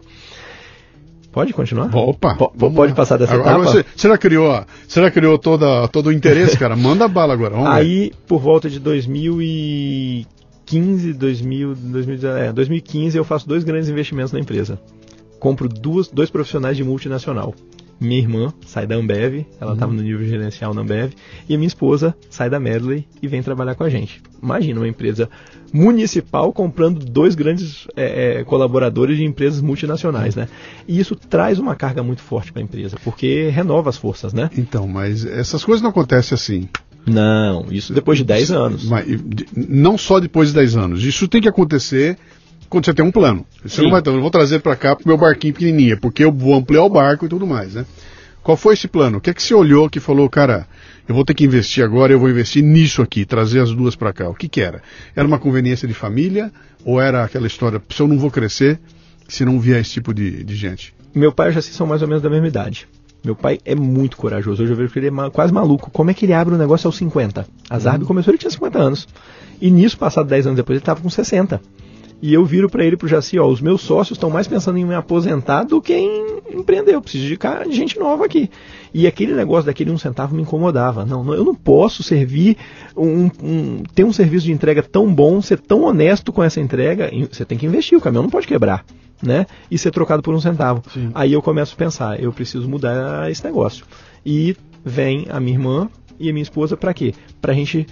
Pode continuar? Opa! P pode passar dessa agora, etapa? Você, você, já criou, você já criou toda, todo o interesse, cara? <laughs> Manda bala agora. Aí, ver. por volta de 2015, 2000, 2000, é, 2015, eu faço dois grandes investimentos na empresa. Compro duas, dois profissionais de multinacional minha irmã sai da Ambev, ela estava uhum. no nível gerencial na Ambev, e a minha esposa sai da Medley e vem trabalhar com a gente. Imagina uma empresa municipal comprando dois grandes é, é, colaboradores de empresas multinacionais, né? E isso traz uma carga muito forte para a empresa, porque renova as forças, né? Então, mas essas coisas não acontecem assim. Não, isso depois de 10 anos. Mas, não só depois de 10 anos. Isso tem que acontecer quando você tem um plano. Você Sim. não vai, eu vou trazer para cá pro meu barquinho pequenininho, porque eu vou ampliar o barco e tudo mais, né? Qual foi esse plano? O que é que você olhou que falou, cara, eu vou ter que investir agora, eu vou investir nisso aqui, trazer as duas para cá. O que que era? Era uma conveniência de família ou era aquela história, se eu não vou crescer se não vier esse tipo de, de gente? Meu pai e Jaci são mais ou menos da mesma idade. Meu pai é muito corajoso. Hoje eu vejo que ele é quase maluco. Como é que ele abre um negócio aos 50? A Zarb uhum. começou, ele tinha 50 anos. E nisso, passado 10 anos depois, ele estava com 60. E eu viro para ele pro Jaci, ó, os meus sócios estão mais pensando em me aposentar do que em empreender. Eu preciso de gente nova aqui. E aquele negócio daquele um centavo me incomodava. Não, não eu não posso servir um, um, ter um serviço de entrega tão bom, ser tão honesto com essa entrega. Você tem que investir, o caminhão não pode quebrar. Né? E ser trocado por um centavo. Sim. Aí eu começo a pensar, eu preciso mudar esse negócio. E vem a minha irmã e a minha esposa para quê? Para a gente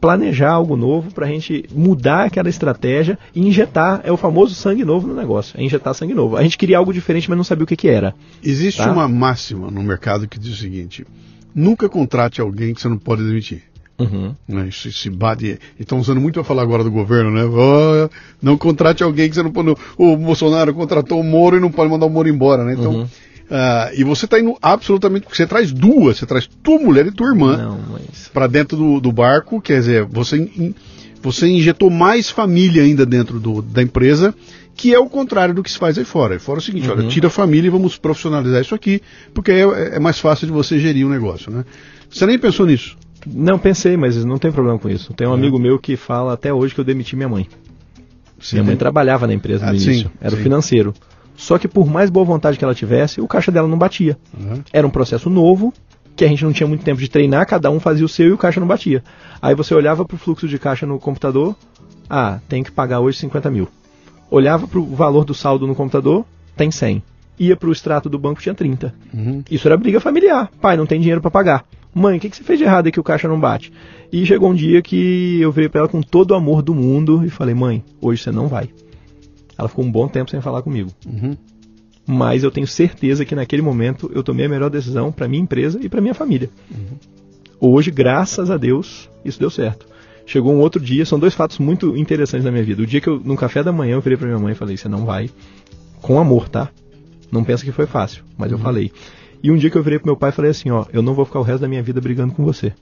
planejar algo novo, para a gente mudar aquela estratégia e injetar, é o famoso sangue novo no negócio, é injetar sangue novo. A gente queria algo diferente, mas não sabia o que, que era. Existe tá? uma máxima no mercado que diz o seguinte: nunca contrate alguém que você não pode demitir. Uhum. Né, isso se bate. Estão usando muito para falar agora do governo, né? Oh, não contrate alguém que você não pode. O Bolsonaro contratou o Moro e não pode mandar o Moro embora, né? Então. Uhum. Uh, e você está indo absolutamente. Você traz duas, você traz tua mulher e tua irmã mas... para dentro do, do, barco, quer dizer, você, in, você injetou mais família ainda dentro do, da empresa, que é o contrário do que se faz aí fora. Aí fora é o seguinte: uhum. olha, tira a família e vamos profissionalizar isso aqui, porque é, é mais fácil de você gerir o negócio. Né? Você nem pensou nisso? Não pensei, mas não tem problema com isso. Tem um amigo meu que fala até hoje que eu demiti minha mãe. Sim, minha mãe trabalhava na empresa no ah, início, sim, era sim. o financeiro. Só que por mais boa vontade que ela tivesse, o caixa dela não batia. Uhum. Era um processo novo, que a gente não tinha muito tempo de treinar, cada um fazia o seu e o caixa não batia. Aí você olhava para o fluxo de caixa no computador, ah, tem que pagar hoje 50 mil. Olhava para o valor do saldo no computador, tem 100. Ia para o extrato do banco, tinha 30. Uhum. Isso era briga familiar. Pai, não tem dinheiro para pagar. Mãe, o que, que você fez de errado aí que o caixa não bate? E chegou um dia que eu virei para ela com todo o amor do mundo e falei, mãe, hoje você não vai. Ela ficou um bom tempo sem falar comigo. Uhum. Mas eu tenho certeza que naquele momento eu tomei a melhor decisão para minha empresa e para minha família. Uhum. Hoje, graças a Deus, isso deu certo. Chegou um outro dia, são dois fatos muito interessantes na minha vida. O dia que eu, no café da manhã, eu virei para minha mãe e falei: Você não vai, com amor, tá? Não pensa que foi fácil, mas uhum. eu falei. E um dia que eu virei pro meu pai e falei assim: Ó, eu não vou ficar o resto da minha vida brigando com você.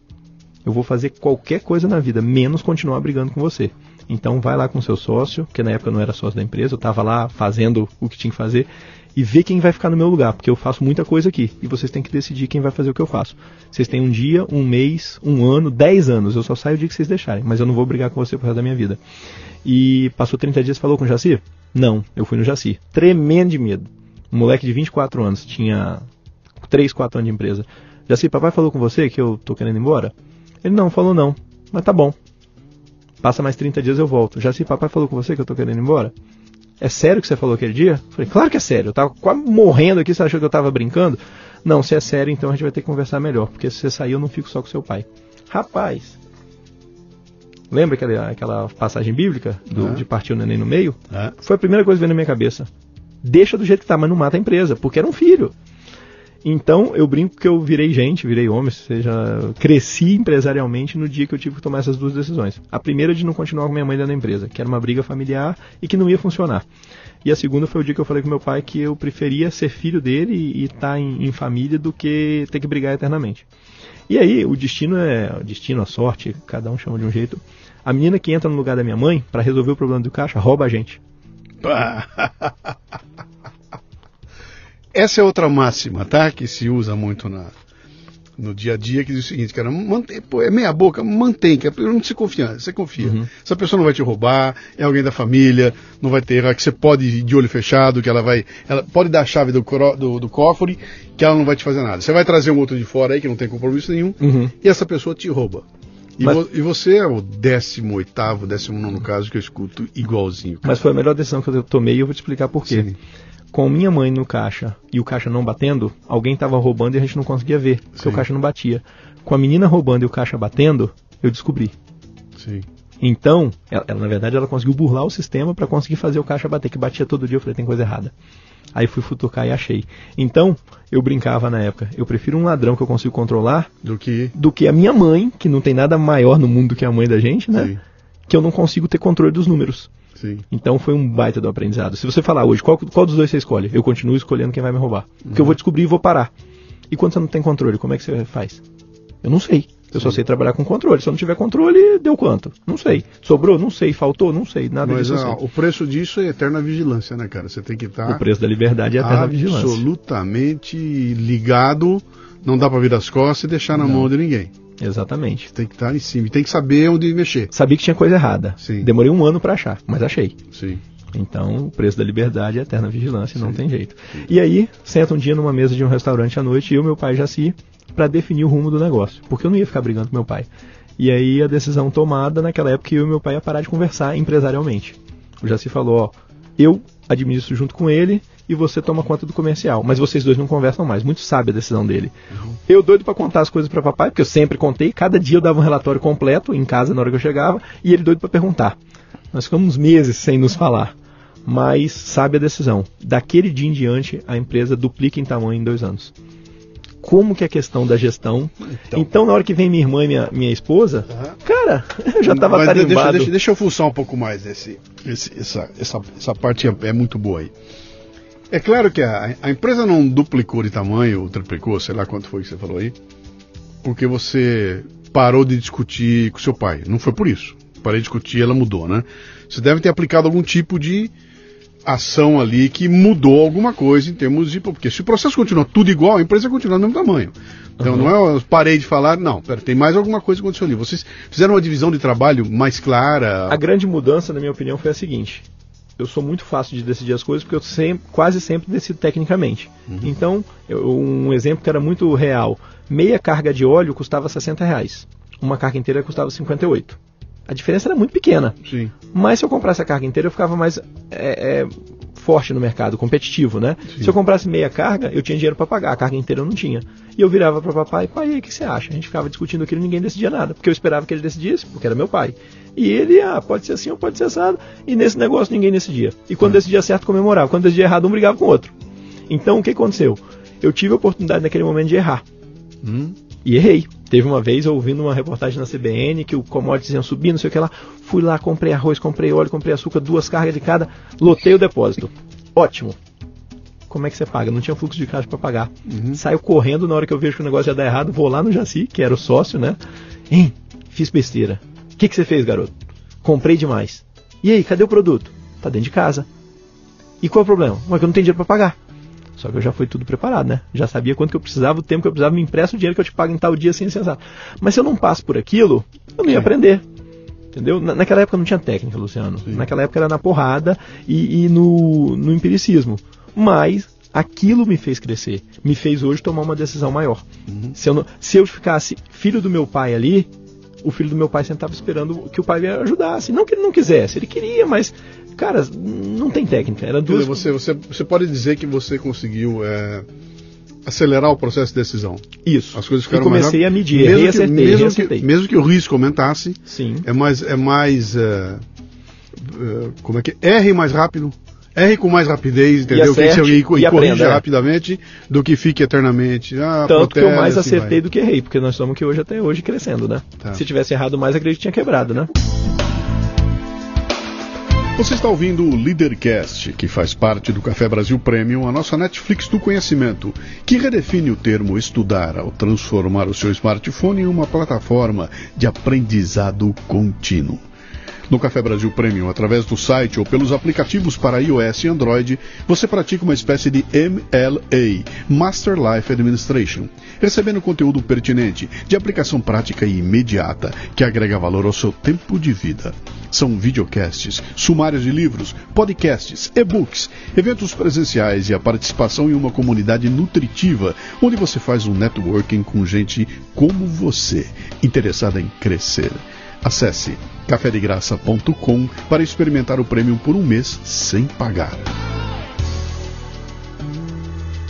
Eu vou fazer qualquer coisa na vida, menos continuar brigando com você. Então vai lá com seu sócio, que na época não era sócio da empresa, eu estava lá fazendo o que tinha que fazer, e vê quem vai ficar no meu lugar, porque eu faço muita coisa aqui. E vocês têm que decidir quem vai fazer o que eu faço. Vocês têm um dia, um mês, um ano, dez anos. Eu só saio o dia que vocês deixarem, mas eu não vou brigar com você pro resto da minha vida. E passou 30 dias falou com o Jaci? Não, eu fui no Jaci. Tremendo de medo. Um moleque de 24 anos, tinha 3, 4 anos de empresa. Jaci, papai falou com você que eu tô querendo ir embora? Ele não, falou não. Mas tá bom. Passa mais 30 dias eu volto. Já se papai falou com você que eu tô querendo ir embora? É sério que você falou aquele dia? Falei, claro que é sério. Eu tava quase morrendo aqui, você achou que eu tava brincando? Não, se é sério, então a gente vai ter que conversar melhor. Porque se você sair, eu não fico só com seu pai. Rapaz. Lembra aquela, aquela passagem bíblica do, de partir o neném no meio? Foi a primeira coisa que veio na minha cabeça. Deixa do jeito que tá, mas não mata a empresa, porque era um filho. Então, eu brinco que eu virei gente, virei homem, seja, cresci empresarialmente no dia que eu tive que tomar essas duas decisões. A primeira de não continuar com minha mãe dentro da empresa, que era uma briga familiar e que não ia funcionar. E a segunda foi o dia que eu falei com meu pai que eu preferia ser filho dele e estar tá em, em família do que ter que brigar eternamente. E aí, o destino é. O destino, a sorte, cada um chama de um jeito. A menina que entra no lugar da minha mãe para resolver o problema do caixa rouba a gente. <laughs> Essa é outra máxima, tá? Que se usa muito na, no dia a dia, que diz o seguinte, cara, mantém, pô, é meia boca, mantém, que não se confia, você confia. Uhum. Essa pessoa não vai te roubar, é alguém da família, não vai ter, que você pode ir de olho fechado, que ela vai, ela pode dar a chave do, do, do cofre, que ela não vai te fazer nada. Você vai trazer um outro de fora aí, que não tem compromisso nenhum, uhum. e essa pessoa te rouba. E, Mas... vo, e, você é o 18 19 caso que eu escuto igualzinho. Cara. Mas foi a melhor decisão que eu tomei e eu vou te explicar por quê. Sim com minha mãe no caixa e o caixa não batendo, alguém estava roubando e a gente não conseguia ver, porque Sim. o caixa não batia. Com a menina roubando e o caixa batendo, eu descobri. Sim. Então, ela, ela, na verdade, ela conseguiu burlar o sistema para conseguir fazer o caixa bater, que batia todo dia. Eu falei, tem coisa errada. Aí fui futucar e achei. Então, eu brincava na época, eu prefiro um ladrão que eu consigo controlar do que do que a minha mãe, que não tem nada maior no mundo do que a mãe da gente, né? Sim. Que eu não consigo ter controle dos números. Sim. Então foi um baita do aprendizado. Se você falar hoje, qual, qual dos dois você escolhe? Eu continuo escolhendo quem vai me roubar. Porque uhum. eu vou descobrir e vou parar. E quando você não tem controle, como é que você faz? Eu não sei. Eu Sim. só sei trabalhar com controle. Se eu não tiver controle, deu quanto? Não sei. Sobrou? Não sei. Faltou? Não sei. Nada Mas, disso. Ah, o preço disso é eterna vigilância, né, cara? Você tem que estar. Tá o preço da liberdade é eterna vigilância. Absolutamente ligado. Não dá para vir das costas e deixar na não. mão de ninguém. Exatamente. Tem que estar em cima, tem que saber onde mexer. Sabia que tinha coisa errada. Sim. Demorei um ano para achar, mas achei. Sim. Então, o preço da liberdade é eterna vigilância, Sim. não tem jeito. E aí, senta um dia numa mesa de um restaurante à noite, eu e meu pai Jaci, para definir o rumo do negócio. Porque eu não ia ficar brigando com meu pai. E aí, a decisão tomada, naquela época, eu e meu pai ia parar de conversar empresarialmente. O Jaci falou, ó, eu administro junto com ele e você toma conta do comercial. Mas vocês dois não conversam mais. Muito sábia a decisão dele. Uhum. Eu doido para contar as coisas para papai, porque eu sempre contei. Cada dia eu dava um relatório completo em casa na hora que eu chegava. E ele doido para perguntar. Nós ficamos meses sem nos falar. Mas sabe a decisão. Daquele dia em diante, a empresa duplica em tamanho em dois anos. Como que é a questão da gestão? Então, então na hora que vem minha irmã e minha, minha esposa, uhum. cara, eu já estava tarimbado. Deixa, deixa, deixa, eu fuçar um pouco mais esse, esse, essa, essa, essa parte é, é muito boa aí. É claro que a, a, empresa não duplicou de tamanho, ou triplicou, sei lá quanto foi que você falou aí, porque você parou de discutir com seu pai. Não foi por isso. Parei de discutir, ela mudou, né? Você deve ter aplicado algum tipo de ação ali que mudou alguma coisa em termos de. Porque se o processo continua tudo igual, a empresa continua do mesmo tamanho. Então uhum. não é eu parei de falar, não, pera, tem mais alguma coisa que aconteceu ali. Vocês fizeram uma divisão de trabalho mais clara. A grande mudança, na minha opinião, foi a seguinte eu sou muito fácil de decidir as coisas porque eu sempre, quase sempre decido tecnicamente. Uhum. Então, eu, um exemplo que era muito real: meia carga de óleo custava 60 reais, uma carga inteira custava 58. A diferença era muito pequena. Sim. Mas se eu comprasse a carga inteira, eu ficava mais é, é, forte no mercado, competitivo, né? Sim. Se eu comprasse meia carga, eu tinha dinheiro para pagar, a carga inteira eu não tinha. E eu virava para papai, pai, o que você acha? A gente ficava discutindo aquilo e ninguém decidia nada, porque eu esperava que ele decidisse, porque era meu pai. E ele, ah, pode ser assim ou pode ser assado. E nesse negócio ninguém decidia. E quando é. decidia certo, comemorava. Quando decidia errado, um brigava com o outro. Então, o que aconteceu? Eu tive a oportunidade naquele momento de errar. Hum. E errei. Teve uma vez ouvindo uma reportagem na CBN que o commodities iam subir, não sei o que lá. Fui lá, comprei arroz, comprei óleo, comprei açúcar, duas cargas de cada, lotei o depósito. Ótimo. Como é que você paga? Não tinha fluxo de caixa para pagar. Uhum. Saio correndo na hora que eu vejo que o negócio já dá errado, vou lá no Jaci, que era o sócio, né? Hein, fiz besteira. O que, que você fez, garoto? Comprei demais. E aí, cadê o produto? Tá dentro de casa. E qual é o problema? Mas que eu não tenho dinheiro para pagar. Só que eu já fui tudo preparado, né? Já sabia quanto que eu precisava, o tempo que eu precisava, me empresta o dinheiro que eu te pago em tal dia sem cessar. Mas se eu não passo por aquilo, eu não ia aprender. Entendeu? Na, naquela época não tinha técnica, Luciano. Sim. Naquela época era na porrada e, e no, no empiricismo. Mas aquilo me fez crescer. Me fez hoje tomar uma decisão maior. Uhum. Se, eu não, se eu ficasse filho do meu pai ali, o filho do meu pai sempre estava esperando que o pai me ajudasse. Não que ele não quisesse, ele queria, mas Cara, não tem técnica. Era duas... Você, você, você pode dizer que você conseguiu é, acelerar o processo de decisão. Isso. As coisas ficaram e comecei mais a medir, mesmo que, acertei, mesmo, que, mesmo que o risco aumentasse, Sim. é mais, é mais é, é, como é que erre mais rápido, erre com mais rapidez, entendeu? E, acerte, e, e, e corrija é. rapidamente do que fique eternamente. Ah, Tanto protege, que eu mais acertei do que errei, porque nós estamos aqui hoje até hoje crescendo, né? Tá. Se tivesse errado mais, acredito que tinha quebrado, né? Você está ouvindo o Leadercast, que faz parte do Café Brasil Premium, a nossa Netflix do conhecimento, que redefine o termo estudar ao transformar o seu smartphone em uma plataforma de aprendizado contínuo. No Café Brasil Premium, através do site ou pelos aplicativos para iOS e Android, você pratica uma espécie de MLA, Master Life Administration, recebendo conteúdo pertinente, de aplicação prática e imediata, que agrega valor ao seu tempo de vida. São videocasts, sumários de livros, podcasts, e-books, eventos presenciais e a participação em uma comunidade nutritiva, onde você faz um networking com gente como você, interessada em crescer. Acesse cafedegraça.com para experimentar o prêmio por um mês sem pagar.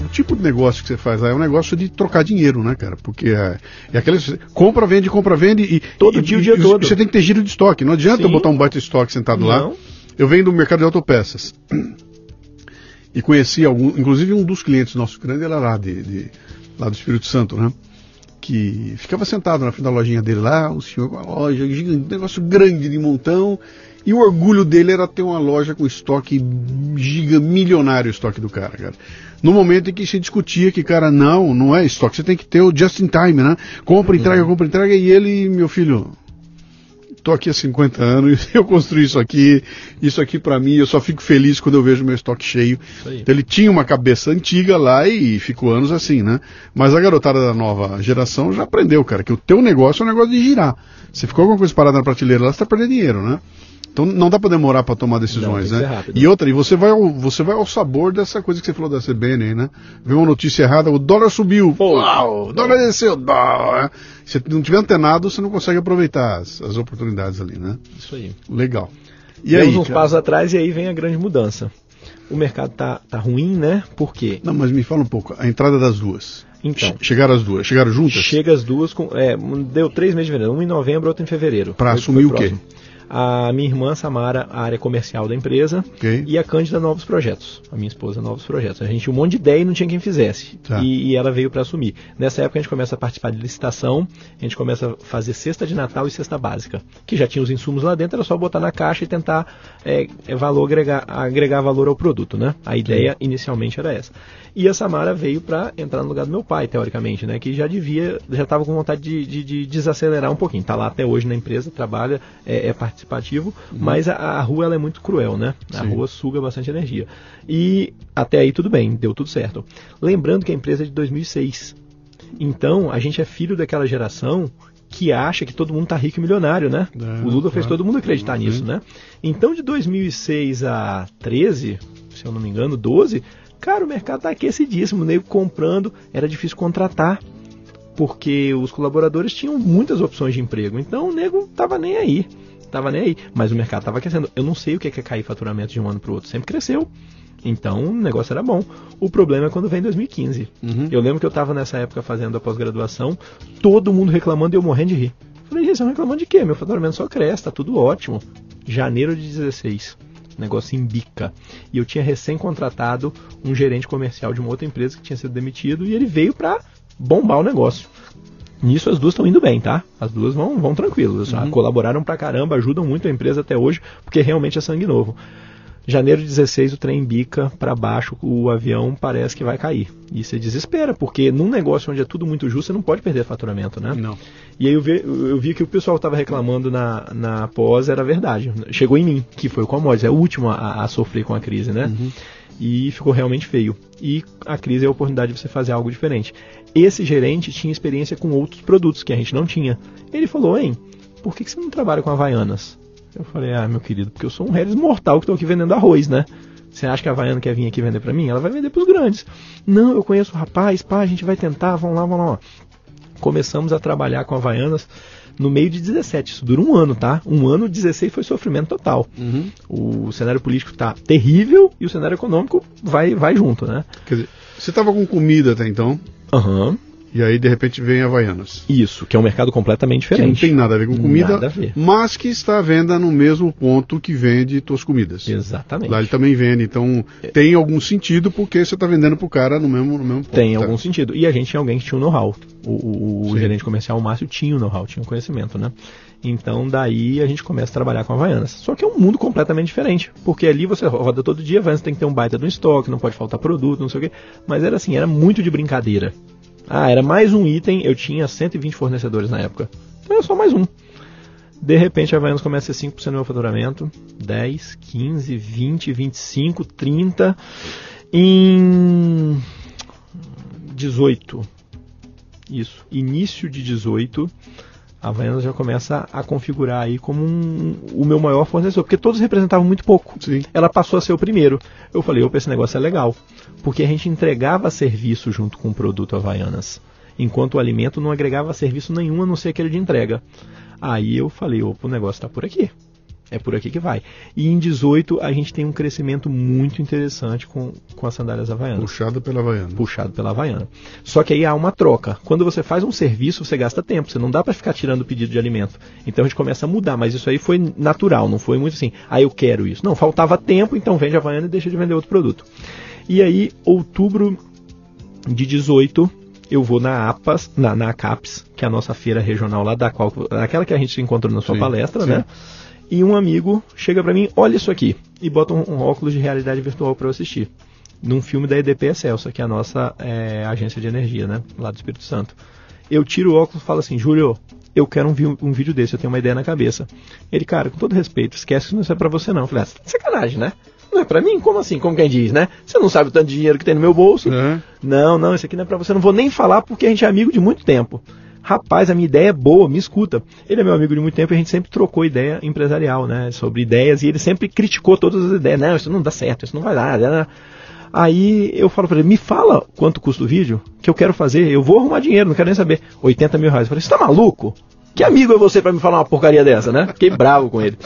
O tipo de negócio que você faz lá é um negócio de trocar dinheiro, né, cara? Porque é, é aquele. Compra, vende, compra, vende e. Todo e, dia, o dia e, todo. Você tem que ter giro de estoque. Não adianta Sim. eu botar um baita estoque sentado Não. lá. Eu venho do mercado de autopeças. E conheci algum. Inclusive um dos clientes nossos grande era lá, de, de lá do Espírito Santo, né? Que ficava sentado na frente da lojinha dele lá, o senhor com a loja, um negócio grande de montão, e o orgulho dele era ter uma loja com estoque giga milionário, o estoque do cara, cara. No momento em que se discutia que, cara, não, não é estoque, você tem que ter o just in time, né? Compra, entrega, compra, entrega, e ele, meu filho, estou aqui há 50 anos, <laughs> eu construí isso aqui, isso aqui para mim, eu só fico feliz quando eu vejo meu estoque cheio. Então, ele tinha uma cabeça antiga lá e ficou anos assim, né? Mas a garotada da nova geração já aprendeu, cara, que o teu negócio é um negócio de girar. Se ficou alguma coisa parada na prateleira lá, você tá perdendo dinheiro, né? Então não dá para demorar para tomar decisões, não, né? E outra, e você vai, ao, você vai ao sabor dessa coisa que você falou da CBN, né? Vê uma notícia errada, o dólar subiu, uau, o dólar desceu, dólar. Se não tiver antenado, você não consegue aproveitar as, as oportunidades ali, né? Isso aí. Legal. E Demos aí, uns passos atrás e aí vem a grande mudança. O mercado tá, tá ruim, né? Por quê? Não, mas me fala um pouco, a entrada das duas. Então. Chegaram as duas, chegaram juntas? Chega as duas, com, é, deu três meses de verão, um em novembro, outro em fevereiro. Para assumir o quê? A minha irmã Samara, a área comercial da empresa, okay. e a Cândida Novos Projetos, a minha esposa Novos Projetos. A gente tinha um monte de ideia e não tinha quem fizesse. Tá. E, e, ela veio para assumir. Nessa época a gente começa a participar de licitação, a gente começa a fazer cesta de Natal e cesta básica, que já tinha os insumos lá dentro, era só botar na caixa e tentar é, é valor, agregar, agregar valor ao produto, né? A ideia inicialmente era essa. E a Samara veio para entrar no lugar do meu pai, teoricamente, né? Que já devia, já estava com vontade de, de, de, desacelerar um pouquinho. Está lá até hoje na empresa, trabalha, é, é participativo, uhum. mas a, a, rua ela é muito cruel, né? A Sim. rua suga bastante energia. E até aí tudo bem, deu tudo certo. Lembrando que a empresa é de 2006. Então, a gente é filho daquela geração que acha que todo mundo está rico e milionário, né? É, o Lula fez todo mundo acreditar uhum. nisso, né? Então, de 2006 a 13, se eu não me engano, 12, Cara, o mercado está aquecidíssimo, o nego comprando, era difícil contratar, porque os colaboradores tinham muitas opções de emprego, então o nego tava nem aí, tava nem aí, mas o mercado estava aquecendo. Eu não sei o que é cair faturamento de um ano para o outro, sempre cresceu. Então o negócio era bom. O problema é quando vem 2015. Uhum. Eu lembro que eu estava nessa época fazendo a pós-graduação, todo mundo reclamando e eu morrendo de rir. Falei, gente, vocês estão reclamando de quê? Meu faturamento só cresce, tá tudo ótimo. Janeiro de 16 negócio em bica. E eu tinha recém contratado um gerente comercial de uma outra empresa que tinha sido demitido e ele veio para bombar o negócio. Nisso as duas estão indo bem, tá? As duas vão, vão tranquilas. Uhum. Colaboraram pra caramba, ajudam muito a empresa até hoje, porque realmente é sangue novo. Janeiro de 16 o trem bica para baixo, o avião parece que vai cair. E você desespera, porque num negócio onde é tudo muito justo, você não pode perder faturamento, né? Não. E aí eu vi, eu vi que o pessoal estava reclamando na, na pós, era verdade. Chegou em mim, que foi o Commodities, é o último a, a sofrer com a crise, né? Uhum. E ficou realmente feio. E a crise é a oportunidade de você fazer algo diferente. Esse gerente tinha experiência com outros produtos que a gente não tinha. Ele falou, hein, por que, que você não trabalha com Havaianas? Eu falei, ah, meu querido, porque eu sou um Harris mortal que estou aqui vendendo arroz, né? Você acha que a Havaiana quer vir aqui vender para mim? Ela vai vender para os grandes. Não, eu conheço o rapaz, pá, a gente vai tentar, vamos lá, vamos lá. Começamos a trabalhar com Havaianas no meio de 17. Isso dura um ano, tá? Um ano, 16 foi sofrimento total. Uhum. O cenário político tá terrível e o cenário econômico vai, vai junto, né? Quer dizer, você estava com comida até então? Aham. Uhum. E aí, de repente, vem Havaianas. Isso, que é um mercado completamente diferente. Que não tem nada a ver com comida, mas que está à venda no mesmo ponto que vende tuas comidas. Exatamente. Lá ele também vende, então é. tem algum sentido porque você está vendendo para o cara no mesmo, no mesmo ponto. Tem tá? algum sentido. E a gente tinha alguém que tinha o um know-how. O, o gerente comercial, o Márcio, tinha o know-how, tinha o conhecimento, né? Então daí a gente começa a trabalhar com Havaianas. Só que é um mundo completamente diferente. Porque ali você roda todo dia, Havaianas tem que ter um baita do estoque, não pode faltar produto, não sei o quê. Mas era assim, era muito de brincadeira. Ah, era mais um item, eu tinha 120 fornecedores na época. Então era só mais um. De repente a Havaianas começa a ser 5% do meu faturamento, 10, 15, 20, 25, 30. Em 18. Isso, início de 18 a Havaianas já começa a configurar aí como um, o meu maior fornecedor, porque todos representavam muito pouco. Sim. Ela passou a ser o primeiro. Eu falei, opa, esse negócio é legal, porque a gente entregava serviço junto com o produto Havaianas, enquanto o alimento não agregava serviço nenhum a não ser aquele de entrega. Aí eu falei, opa, o negócio está por aqui. É por aqui que vai. E em 18 a gente tem um crescimento muito interessante com, com as sandálias havaianas. Puxado pela havaiana. Puxado pela havaiana. Só que aí há uma troca. Quando você faz um serviço, você gasta tempo. Você não dá para ficar tirando o pedido de alimento. Então a gente começa a mudar. Mas isso aí foi natural. Não foi muito assim, ah, eu quero isso. Não, faltava tempo, então vende a havaiana e deixa de vender outro produto. E aí, outubro de 18, eu vou na APAS, na, na que é a nossa feira regional lá da qual, aquela que a gente encontrou na sua sim, palestra, sim. né? E um amigo chega para mim, olha isso aqui, e bota um, um óculos de realidade virtual para eu assistir. Num filme da EDP Excelsa, que é a nossa é, agência de energia, né? Lá do Espírito Santo. Eu tiro o óculos e falo assim, Júlio, eu quero um, um, vídeo desse, eu tenho uma ideia na cabeça. Ele, cara, com todo respeito, esquece que não é para você não. Eu falei, ah, sacanagem, né? Não é para mim? Como assim? Como quem diz, né? Você não sabe o tanto de dinheiro que tem no meu bolso. Uhum. Não, não, isso aqui não é para você. Não vou nem falar porque a gente é amigo de muito tempo rapaz, a minha ideia é boa, me escuta. Ele é meu amigo de muito tempo e a gente sempre trocou ideia empresarial, né? Sobre ideias e ele sempre criticou todas as ideias. Não, isso não dá certo, isso não vai dar. Né? Aí eu falo para ele, me fala quanto custa o vídeo que eu quero fazer. Eu vou arrumar dinheiro, não quero nem saber. 80 mil reais. Eu falei, você tá maluco? Que amigo é você para me falar uma porcaria dessa, né? Fiquei bravo com ele.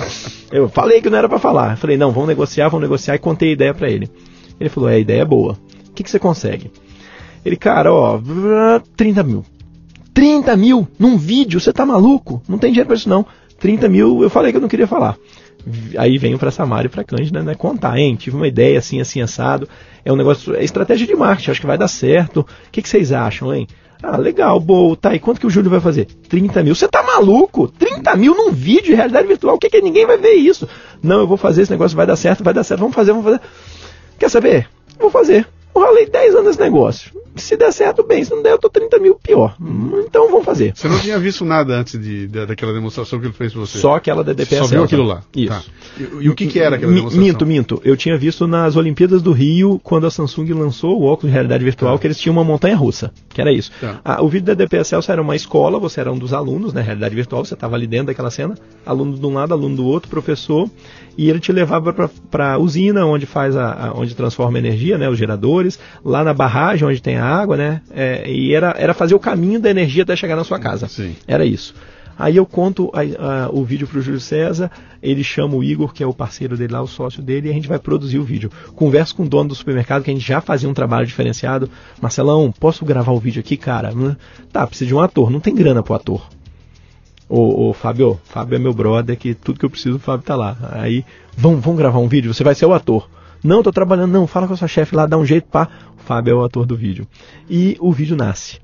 Eu falei que não era para falar. Falei, não, vamos negociar, vamos negociar e contei a ideia para ele. Ele falou, é, a ideia é boa. O que, que você consegue? Ele, cara, ó, 30 mil. 30 mil num vídeo, você tá maluco? Não tem dinheiro pra isso não. 30 mil, eu falei que eu não queria falar. Aí venho para Samara e para Cândida né, contar, hein? Tive uma ideia assim, assim, assado. É um negócio, é estratégia de marketing, acho que vai dar certo. O que, que vocês acham, hein? Ah, legal, boa. Tá, e quanto que o Júlio vai fazer? 30 mil. Você tá maluco? 30 mil num vídeo de realidade virtual? O que que ninguém vai ver isso? Não, eu vou fazer esse negócio, vai dar certo, vai dar certo. Vamos fazer, vamos fazer. Quer saber? Vou fazer. Eu ralei 10 anos nesse negócio se der certo, bem. Se não der, eu tô 30 mil pior. Então vamos fazer. Você não tinha visto nada antes de, de daquela demonstração que ele fez pra você? Só aquela da DPS. Só viu aquilo lá? Isso. Tá. E, e, o que, que era aquela demonstração? Minto, minto. Eu tinha visto nas Olimpíadas do Rio, quando a Samsung lançou o óculos de realidade virtual, tá. que eles tinham uma montanha russa. Que era isso. Tá. Ah, o vídeo da DPS era uma escola, você era um dos alunos, né? Realidade virtual, você estava ali dentro daquela cena, aluno de um lado, aluno do outro, professor, e ele te levava para a usina, onde faz a, a, onde transforma a energia, né? Os geradores, lá na barragem, onde tem a água, né? É, e era, era fazer o caminho da energia até chegar na sua casa. Sim. Era isso. Aí eu conto a, a, o vídeo para o Júlio César, ele chama o Igor, que é o parceiro dele lá, o sócio dele, e a gente vai produzir o vídeo. Converso com o dono do supermercado, que a gente já fazia um trabalho diferenciado. Marcelão, posso gravar o vídeo aqui, cara? Tá, precisa de um ator. Não tem grana pro ator. Ô, ô, Fábio, Fábio é meu brother, que tudo que eu preciso, o Fábio tá lá. Aí, vamos, vamos gravar um vídeo, você vai ser o ator. Não, tô trabalhando, não, fala com a sua chefe lá, dá um jeito, pá. O Fábio é o ator do vídeo. E o vídeo nasce.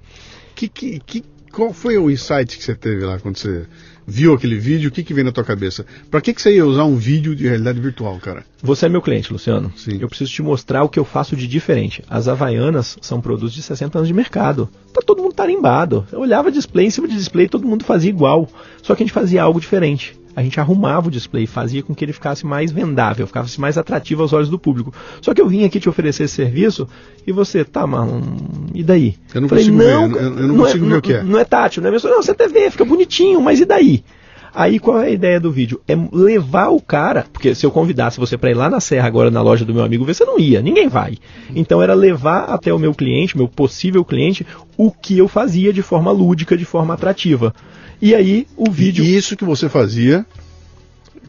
Que, que, que, qual foi o insight que você teve lá quando você viu aquele vídeo? O que, que veio na tua cabeça? Pra que, que você ia usar um vídeo de realidade virtual, cara? Você é meu cliente, Luciano. Sim. Eu preciso te mostrar o que eu faço de diferente. As Havaianas são produtos de 60 anos de mercado. Tá todo mundo tarimbado. Eu olhava display em cima de display, todo mundo fazia igual. Só que a gente fazia algo diferente a gente arrumava o display, fazia com que ele ficasse mais vendável, ficasse mais atrativo aos olhos do público. Só que eu vim aqui te oferecer esse serviço e você, tá, mas e daí? Eu não Falei, consigo não, ver, eu, eu não, não, consigo é, ver o que é. Não é tátil, não é mesmo? Não, você vê, fica bonitinho, mas e daí? Aí qual é a ideia do vídeo? É levar o cara, porque se eu convidasse você para ir lá na Serra agora na loja do meu amigo, você não ia, ninguém vai. Então era levar até o meu cliente, meu possível cliente, o que eu fazia de forma lúdica, de forma atrativa. E aí o vídeo. Isso que você fazia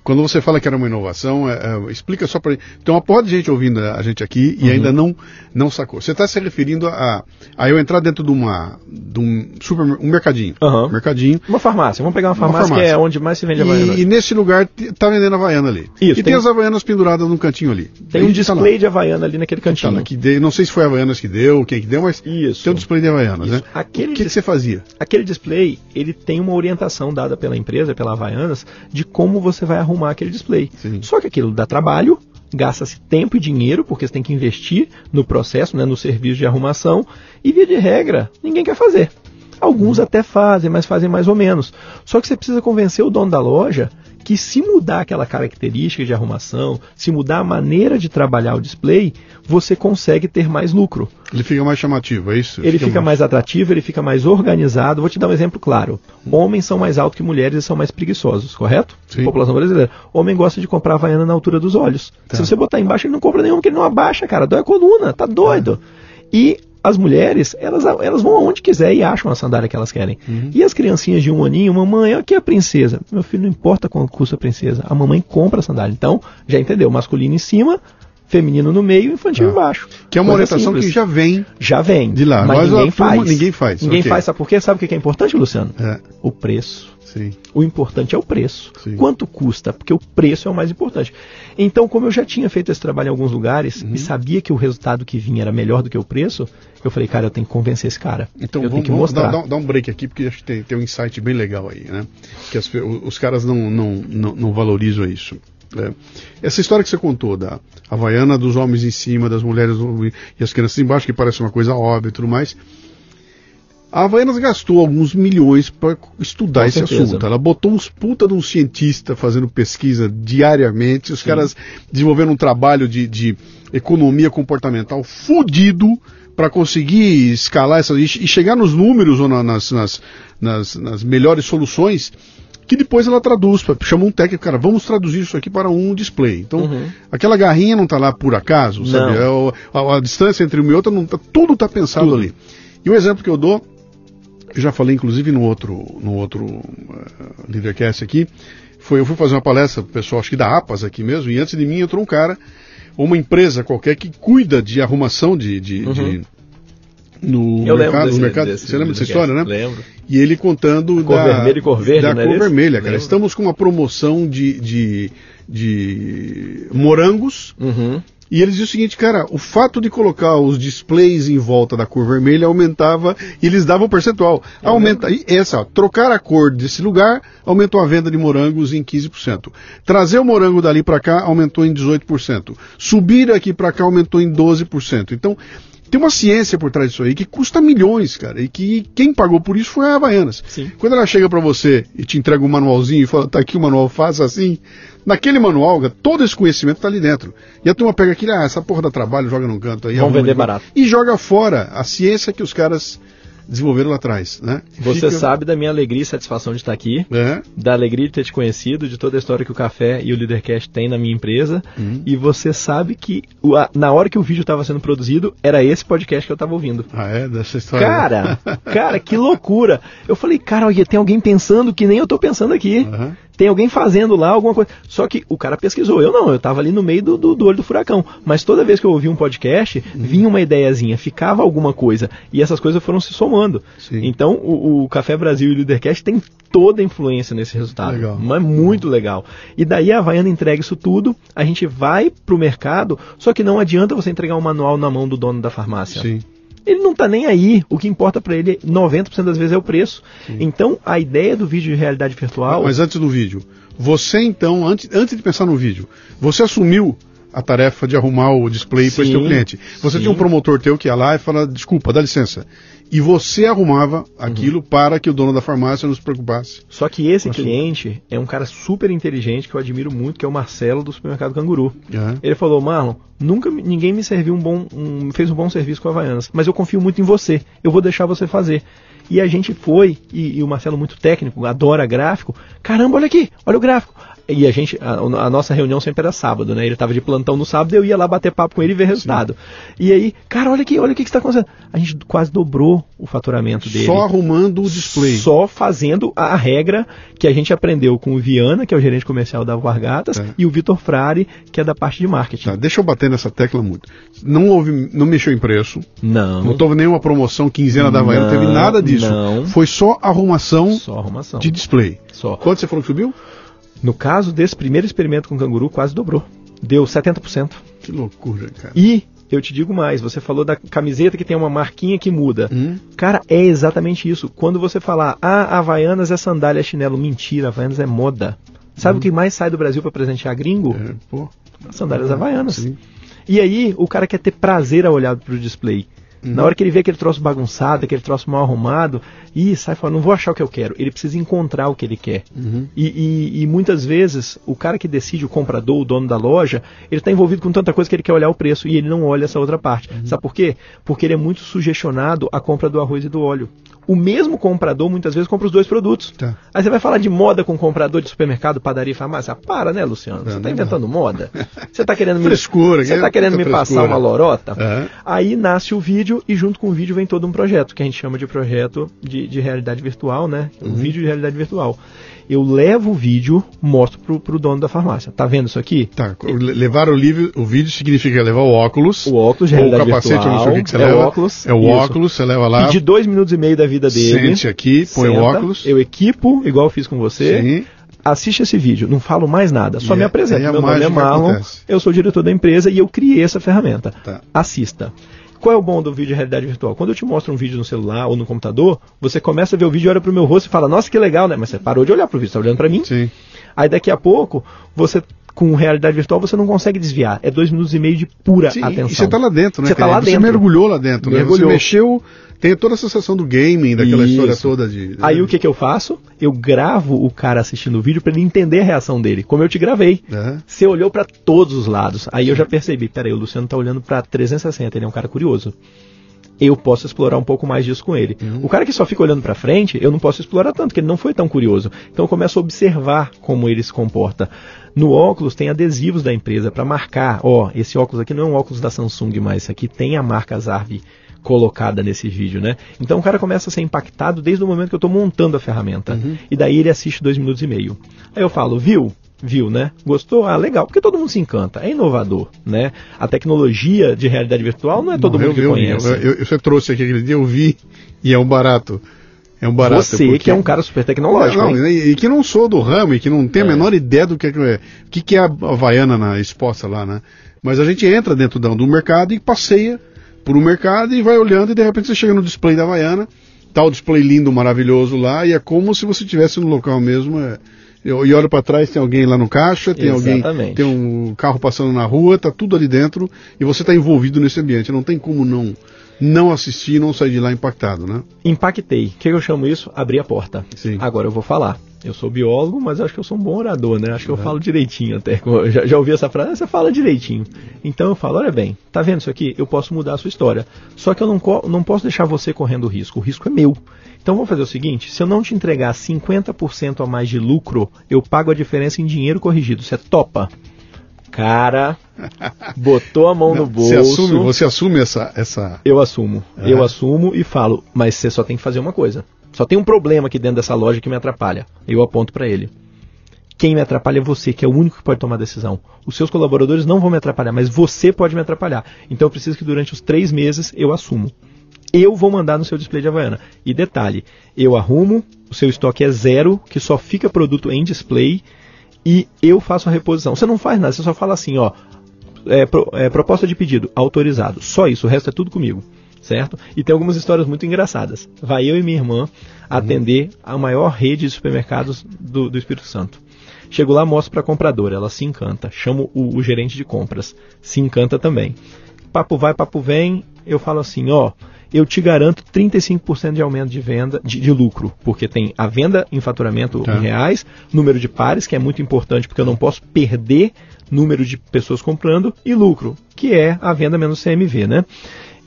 quando você fala que era uma inovação, é, é, explica só para Tem uma porra de gente ouvindo a gente aqui e uhum. ainda não, não sacou. Você está se referindo a, a eu entrar dentro de uma de um super um mercadinho, uhum. mercadinho. Uma farmácia. Vamos pegar uma farmácia, uma farmácia. que é onde mais se vende havaiana. E, e nesse lugar tá vendendo a havaiana ali. Isso. E tem, tem as havaianas penduradas num cantinho ali. Tem um display tá de havaiana ali naquele cantinho. Tá, que de, não sei se foi a havaianas que deu, quem que deu, mas Isso. tem um display de havaianas, Isso. né? Aquele o que, que você fazia? Aquele display, ele tem uma orientação dada pela empresa, pela Havaianas, de como você vai arrumar aquele display. Sim. Só que aquilo dá trabalho, gasta-se tempo e dinheiro, porque você tem que investir no processo, né, no serviço de arrumação, e via de regra, ninguém quer fazer. Alguns até fazem, mas fazem mais ou menos. Só que você precisa convencer o dono da loja que se mudar aquela característica de arrumação, se mudar a maneira de trabalhar o display, você consegue ter mais lucro. Ele fica mais chamativo, é isso? Ele fica, fica mais... mais... atrativo, ele fica mais organizado. Vou te dar um exemplo claro. Homens são mais altos que mulheres e são mais preguiçosos, correto? Sim. População brasileira. Homem gosta de comprar havaiana na altura dos olhos. Tá. Se você botar embaixo, ele não compra nenhum, porque ele não abaixa, cara. Dói a coluna, tá doido. E as mulheres, elas, elas vão aonde quiser e acham a sandália que elas querem. Uhum. E as criancinhas de um aninho, mamãe, aqui é a princesa. Meu filho, não importa quanto custa a princesa, a mamãe compra a sandália. Então, já entendeu, masculino em cima, feminino no meio, infantil ah. embaixo. Que é uma Coisa orientação simples. que já vem. Já vem. De lá. Mas, mas ninguém, faz. ninguém faz. Ninguém okay. faz. Sabe por quê? Sabe o que é importante, Luciano? É. O preço. Sim. O importante é o preço. Sim. Quanto custa? Porque o preço é o mais importante. Então, como eu já tinha feito esse trabalho em alguns lugares uhum. e sabia que o resultado que vinha era melhor do que o preço, eu falei, cara, eu tenho que convencer esse cara. Então, eu vamos, tenho que mostrar. Dar, dar, um break aqui, porque acho que tem, tem um insight bem legal aí, né? Que as, os caras não, não, não, não valorizam isso. É. Essa história que você contou da Havaiana dos homens em cima, das mulheres e as crianças embaixo, que parece uma coisa óbvia e tudo mais, a Havaianas gastou alguns milhões para estudar Com esse certeza. assunto. Ela botou uns puta de um cientista fazendo pesquisa diariamente. Os Sim. caras desenvolvendo um trabalho de, de economia comportamental fudido para conseguir escalar essa e chegar nos números ou na, nas, nas, nas, nas melhores soluções que depois ela traduz, chama um técnico, cara, vamos traduzir isso aqui para um display. Então, Uhum. aquela garrinha não está lá por acaso, sabe? É o- a, a distância entre uma e outra, não tá, tudo está pensado Tudo. ali. E o exemplo que eu dou, eu já falei inclusive no outro, no outro uh, Leadercast aqui, foi eu fui fazer uma palestra pro pessoal, acho que da APAS aqui mesmo, e antes de mim entrou um cara, ou uma empresa qualquer que cuida de arrumação de, de, Uhum. de- no Eu mercado, desse- no mercado. desse- você lembra dessa história, né? Lembro. E ele contando Cor da vermelha e cor verde, da não é cor vermelha, cara. Lembro. Estamos com uma promoção de, de, de morangos Uhum. E eles diziam o seguinte, cara, o fato de colocar os displays em volta da cor vermelha aumentava e eles davam percentual. Aumenta, e essa, ó, trocar a cor desse lugar aumentou a venda de morangos em 15%. Trazer o morango dali para cá aumentou em 18%. Subir aqui para cá aumentou em 12%. Então, tem uma ciência por trás disso aí que custa milhões, cara, e que quem pagou por isso foi a Havaianas. Sim. Quando ela chega para você e te entrega um manualzinho e fala, tá aqui o manual, faça assim, naquele manual, todo esse conhecimento tá ali dentro. E a turma pega aquilo, ah, essa porra dá trabalho, joga num canto aí. Vão vender de- barato. E joga fora a ciência que os caras desenvolveram lá atrás, né? Você Fica- sabe da minha alegria e satisfação de estar aqui, É, da alegria de ter te conhecido, de toda a história que o Café e o Leadercast têm na minha empresa. Uhum. E você sabe que na hora que o vídeo estava sendo produzido, era esse podcast que eu estava ouvindo. ah, é, dessa história. Cara, <laughs> cara, que loucura. Eu falei, cara, olha, tem alguém pensando que nem eu tô pensando aqui. Aham. Tem alguém fazendo lá alguma coisa. Só que o cara pesquisou. Eu não, eu estava ali no meio do, do, do, olho do furacão. Mas toda vez que eu ouvia um podcast, uhum. vinha uma ideiazinha, ficava alguma coisa. E essas coisas foram se somando. Sim. Então, o, o, Café Brasil e o Leadercast tem toda a influência nesse resultado. Legal. Mas muito legal. E daí a Havaiana entrega isso tudo, a gente vai pro mercado, só que não adianta você entregar um manual na mão do dono da farmácia. Sim ele não está nem aí. O que importa para ele, 90% das vezes, é o preço. Sim. Então, a ideia do vídeo de realidade virtual. Mas antes do vídeo, você então, antes, antes de pensar no vídeo, você assumiu a tarefa de arrumar o display para esse teu cliente. Você sim. tinha um promotor teu que ia lá e fala, desculpa, dá licença. E você arrumava aquilo uhum. para que o dono da farmácia não se preocupasse. Só que esse cliente é um cara super inteligente que eu admiro muito, que é o Marcelo do supermercado Canguru. Uhum. Ele falou, Marlon, nunca ninguém me serviu um bom, um, fez um bom serviço com a Havaianas, mas eu confio muito em você. Eu vou deixar você fazer. E a gente foi, e, e, o Marcelo muito técnico, adora gráfico. Caramba, olha aqui, olha o gráfico. E a gente, a, a nossa reunião sempre era sábado, né? Ele estava de plantão no sábado, eu ia lá bater papo com ele e ver resultado. Sim. E aí, cara, olha aqui, olha o que está acontecendo. A gente quase dobrou o faturamento dele. Só arrumando o display. Só fazendo a regra que a gente aprendeu com o Viana, que é o gerente comercial da Vargatas, é. e o Vitor Frari, que é da parte de marketing. Tá, deixa eu bater nessa tecla muito. Não houve, não mexeu em preço. Não. Não houve nenhuma promoção quinzena da Havaiana, não teve nada disso. Não. Foi só arrumação, só arrumação. de display. Só. Quanto você falou que subiu? No caso desse primeiro experimento com canguru, quase dobrou. Deu 70%. Que loucura, cara. E eu te digo mais, você falou da camiseta que tem uma marquinha que muda. Hum? Cara, é exatamente isso. Quando você falar, ah, Havaianas é sandália, chinelo. Mentira, Havaianas é moda. Sabe hum. o que mais sai do Brasil para presentear gringo? É, pô. Sandálias Havaianas. Sim. E aí, o cara quer ter prazer ao olhar para o display. Na hora que ele vê aquele troço bagunçado, aquele troço mal arrumado, e sai falando, não vou achar o que eu quero. Ele precisa encontrar o que ele quer. Uhum. E, e, e, muitas vezes, o cara que decide, o comprador, o dono da loja, ele está envolvido com tanta coisa que ele quer olhar o preço e ele não olha essa outra parte. Uhum. Sabe por quê? Porque ele é muito sugestionado à compra do arroz e do óleo o mesmo comprador muitas vezes compra os dois produtos. Tá. Aí você vai falar de moda com comprador de supermercado, padaria e farmácia. para, né, Luciano? Você está inventando moda? <laughs> Você está querendo me, Frescura, você tá querendo me passar uma lorota? Uhum. Aí nasce o vídeo e junto com o vídeo vem todo um projeto, que a gente chama de projeto de, de realidade virtual, né? Um uhum. vídeo de realidade virtual eu levo o vídeo, mostro pro, pro dono da farmácia. Tá vendo isso aqui? Tá. Levar o, livro, o vídeo significa levar o óculos. O óculos de realidade o capacete, virtual, não sei o que, que você é leva. O óculos, é o isso. óculos, você leva lá. De dois minutos e meio da vida dele. Sente aqui, põe senta, o óculos. Eu equipo, igual eu fiz com você. Sim assiste esse vídeo, não falo mais nada, só me é, apresento. Meu nome é Marlon, acontece. eu sou diretor da empresa e eu criei essa ferramenta. Tá. Assista. Qual é o bom do vídeo de realidade virtual? Quando eu te mostro um vídeo no celular ou no computador, você começa a ver o vídeo, olha para o meu rosto e fala, nossa, que legal, né? Mas você parou de olhar para o vídeo, está olhando para mim? Sim. Aí daqui a pouco, você com realidade virtual você não consegue desviar. É dois minutos e meio de pura Sim, atenção. E você está lá dentro, né? Você está lá você dentro. mergulhou lá dentro, mergulhou. né? Você mexeu tem toda a sensação do gaming, daquela Isso. história toda de. Aí o que, que eu faço? Eu gravo o cara assistindo o vídeo para ele entender a reação dele, como eu te gravei. Uhum. Você olhou para todos os lados. Aí eu já percebi, peraí, o Luciano tá olhando para 360, ele é um cara curioso eu posso explorar um pouco mais disso com ele. Uhum. O cara que só fica olhando para frente, eu não posso explorar tanto, porque ele não foi tão curioso. Então eu começo a observar como ele se comporta. No óculos tem adesivos da empresa para marcar, ó, esse óculos aqui não é um óculos da Samsung, mas esse aqui tem a marca Zarvi colocada nesse vídeo, né? Então o cara começa a ser impactado desde o momento que eu estou montando a ferramenta. Uhum. E daí ele assiste dois minutos e meio. Aí eu falo, viu? Viu, né? Gostou? Ah, legal, porque todo mundo se encanta, é inovador, né? A tecnologia de realidade virtual não é todo não, mundo que vi, conhece. Eu, eu, você trouxe aqui aquele dia, eu vi, e é um barato. É um barato. Você porque... que é um cara super tecnológico. Não, não, e, que não sou do ramo, e que não tem a é. menor ideia do que é, o que, que é a Havaiana na exposta lá, né? Mas a gente entra dentro do mercado e passeia por um mercado e vai olhando e de repente você chega no display da Havaiana, tá o display lindo, maravilhoso lá, e é como se você estivesse no local mesmo. É, eu, e olho para trás, tem alguém lá no caixa, tem Exatamente. alguém, tem um carro passando na rua, tá tudo ali dentro e você está envolvido nesse ambiente. Não tem como não não assistir, não sair de lá impactado, né? Impactei. O que eu chamo isso? Abrir a porta. Sim. Agora eu vou falar. Eu sou biólogo, mas acho que eu sou um bom orador, né? Acho que eu é. falo direitinho até. Já, já ouvi essa frase, você fala direitinho. Então eu falo, olha bem, tá vendo isso aqui? Eu posso mudar a sua história. Só que eu não, não posso deixar você correndo risco. O risco é meu. Então vamos fazer o seguinte: se eu não te entregar 50% a mais de lucro, eu pago a diferença em dinheiro corrigido. Você topa? Cara, <laughs> botou a mão não, no bolso. Você assume, você assume essa, essa. Eu assumo. Eu assumo e falo, mas você só tem que fazer uma coisa. Só tem um problema aqui dentro dessa loja que me atrapalha. Eu aponto para ele. Quem me atrapalha é você, que é o único que pode tomar decisão. Os seus colaboradores não vão me atrapalhar, mas você pode me atrapalhar. Então eu preciso que durante os três meses eu assumo. Eu vou mandar no seu display de Havaiana. E detalhe, eu arrumo, o seu estoque é zero, que só fica produto em display, e eu faço a reposição. Você não faz nada, você só fala assim, ó, é, pro, é, proposta de pedido, autorizado. Só isso, o resto é tudo comigo. Certo? E tem algumas histórias muito engraçadas. Vai eu e minha irmã atender a maior rede de supermercados do, do Espírito Santo. Chego lá, mostro para a compradora, ela se encanta. Chamo o, o, gerente de compras, se encanta também. Papo vai, papo vem, eu falo assim, ó, eu te garanto 35% de aumento de venda, de, de, lucro, porque tem a venda em faturamento tá. em reais, número de pares, que é muito importante, porque eu não posso perder número de pessoas comprando, e lucro, que é a venda menos CMV, né?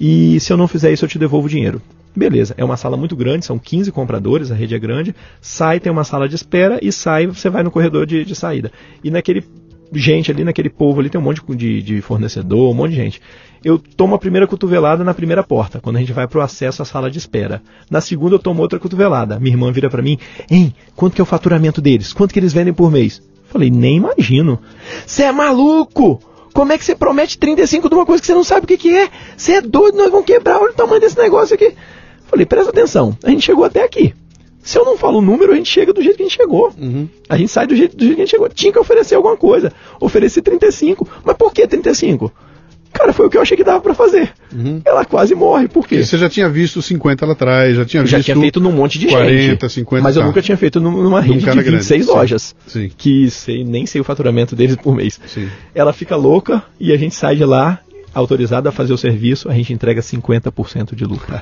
E se eu não fizer isso, eu te devolvo o dinheiro. Beleza, é uma sala muito grande, são 15 compradores, a rede é grande. Sai, tem uma sala de espera e sai, você vai no corredor de, de saída. E naquele gente ali, naquele povo ali, tem um monte de, de fornecedor, um monte de gente. Eu tomo a primeira cotovelada na primeira porta, quando a gente vai para o acesso à sala de espera. Na segunda eu tomo outra cotovelada. Minha irmã vira para mim, hein, quanto que é o faturamento deles? Quanto que eles vendem por mês? Falei, nem imagino. Você é maluco? Como é que você promete 35 de uma coisa que você não sabe o que, que é? Você é doido, nós vamos quebrar, olha o tamanho desse negócio aqui. Falei, presta atenção, a gente chegou até aqui. Se eu não falo o número, a gente chega do jeito que a gente chegou. Uhum. A gente sai do jeito, do jeito que a gente chegou. Tinha que oferecer alguma coisa. Ofereci 35. Mas por que 35? Cara, foi o que eu achei que dava para fazer. Uhum. Ela quase morre, por quê? Porque você já tinha visto 50 lá atrás, já tinha já visto. Já tinha feito num monte de 40, gente. 50, Mas eu tá. nunca tinha feito numa rede de 26 grande. lojas. Sim. Que sei, nem sei o faturamento deles por mês. Sim. Ela fica louca e a gente sai de lá autorizada a fazer o serviço, a gente entrega 50% de lucro.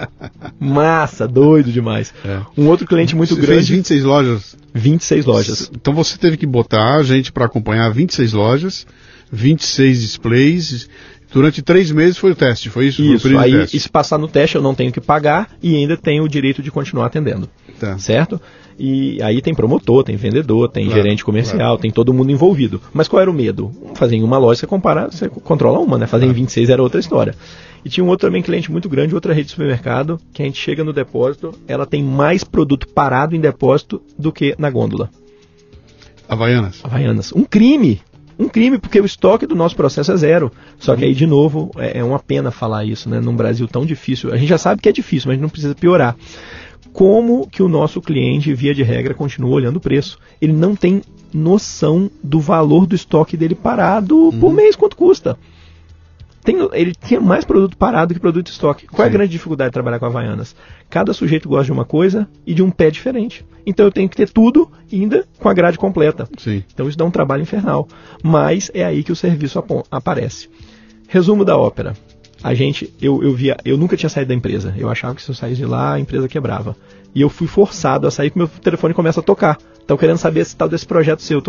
<laughs> Massa, doido demais. É. Um outro cliente muito você grande. Fez 26 lojas? 26 lojas. Então você teve que botar a gente para acompanhar 26 lojas 26 displays. Durante três meses foi o teste, foi isso? Isso, aí e se passar no teste eu não tenho que pagar e ainda tenho o direito de continuar atendendo. Tá. Certo? E aí tem promotor, tem vendedor, tem claro, gerente comercial, claro. tem todo mundo envolvido. Mas qual era o medo? Fazer em uma loja você compara, você controla uma, né? Fazer claro. em 26 era outra história. E tinha um outro também cliente muito grande, outra rede de supermercado, que a gente chega no depósito, ela tem mais produto parado em depósito do que na gôndola. Havaianas. Havaianas. Um crime um crime, porque o estoque do nosso processo é zero. Só que aí, de novo, é, é uma pena falar isso, né? Num Brasil tão difícil. A gente já sabe que é difícil, mas não precisa piorar. Como que o nosso cliente, via de regra, continua olhando o preço? Ele não tem noção do valor do estoque dele parado uhum. por mês, quanto custa. Tem, ele tinha mais produto parado que produto de estoque. Qual Sim. é a grande dificuldade de trabalhar com Havaianas? Cada sujeito gosta de uma coisa e de um pé diferente. Então eu tenho que ter tudo ainda com a grade completa. Sim. Então isso dá um trabalho infernal. Mas é aí que o serviço aparece. Resumo da ópera. A gente, eu, eu via, eu nunca tinha saído da empresa. Eu achava que se eu saísse de lá, a empresa quebrava. E eu fui forçado a sair, porque meu telefone começa a tocar. Estão querendo saber se tal desse projeto seu.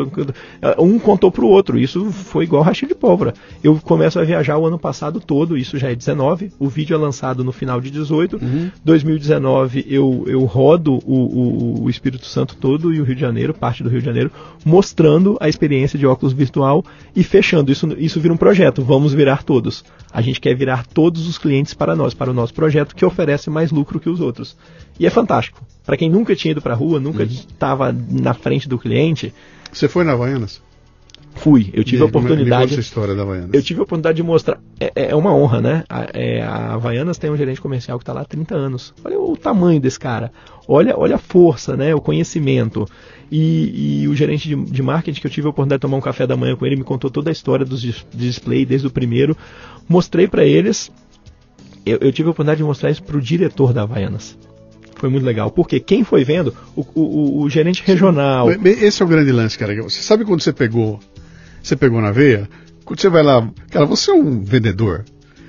Um contou para o outro. Isso foi igual rachilho de pólvora. Eu começo a viajar o ano passado todo, isso já é 19. O vídeo é lançado no final de 18. Uhum. 2019 eu, eu rodo o, o, o, Espírito Santo todo e o Rio de Janeiro, parte do Rio de Janeiro, mostrando a experiência de óculos virtual e fechando. Isso, isso vira um projeto. Vamos virar todos. A gente quer virar todos os clientes para nós, para o nosso projeto que oferece mais lucro que os outros. E é fantástico. Para quem nunca tinha ido para a rua, nunca estava uhum. na frente do cliente. Você foi na Havaianas? Fui, eu tive a oportunidade. Me história da Havaianas. Eu tive a oportunidade de mostrar. É, é, é uma honra, né? A, é, a Havaianas tem um gerente comercial que está lá há 30 anos. Olha o tamanho desse cara. Olha, olha a força, né? O conhecimento. E, e o gerente de, de, marketing que eu tive a oportunidade de tomar um café da manhã com ele, me contou toda a história dos display desde o primeiro. Mostrei para eles. Eu, eu tive a oportunidade de mostrar isso para o diretor da Havaianas foi muito legal. Porque quem foi vendo, o, o, o gerente regional. Esse é o grande lance, cara. Você sabe quando você pegou, você pegou na veia? Quando você vai lá, cara, você é um vendedor.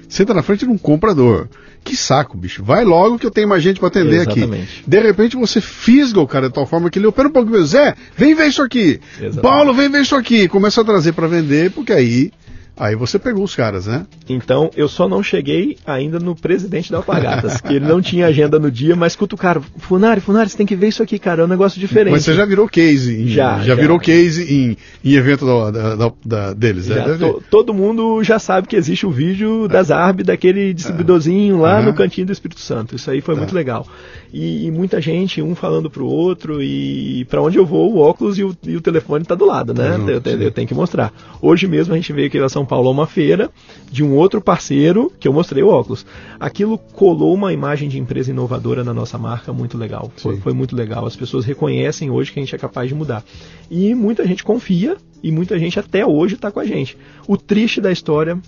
Senta na frente de um comprador. Que saco, bicho. Vai logo que eu tenho mais gente para atender Exatamente. aqui. De repente você fisga o cara de tal forma que ele, opera um pouco, Zé, vem ver isso aqui. Exatamente. Paulo, vem ver isso aqui. Começa a trazer para vender, porque aí Aí você pegou os caras, né? Então, eu só não cheguei ainda no presidente da Alpargatas, que ele não tinha agenda no dia, mas cutucaram. Funari, Funari, você tem que ver isso aqui, cara, é um negócio diferente. Mas você já virou case, em, já, já, já, virou case em, em evento da, da, da, deles, né? já, né? To, todo mundo já sabe que existe o vídeo das ARB, daquele distribuidorzinho lá uhum. no cantinho do Espírito Santo. Isso aí foi tá. muito legal. E, e, muita gente, um falando pro outro, e para onde eu vou, o óculos e o, e o telefone tá do lado, né? Uhum, eu, eu, eu, tenho que mostrar. Hoje mesmo a gente veio aqui na São Paulo a uma feira de um outro parceiro que eu mostrei o óculos. Aquilo colou uma imagem de empresa inovadora na nossa marca muito legal. Foi, foi, muito legal. As pessoas reconhecem hoje que a gente é capaz de mudar. E muita gente confia e muita gente até hoje está com a gente. O triste da história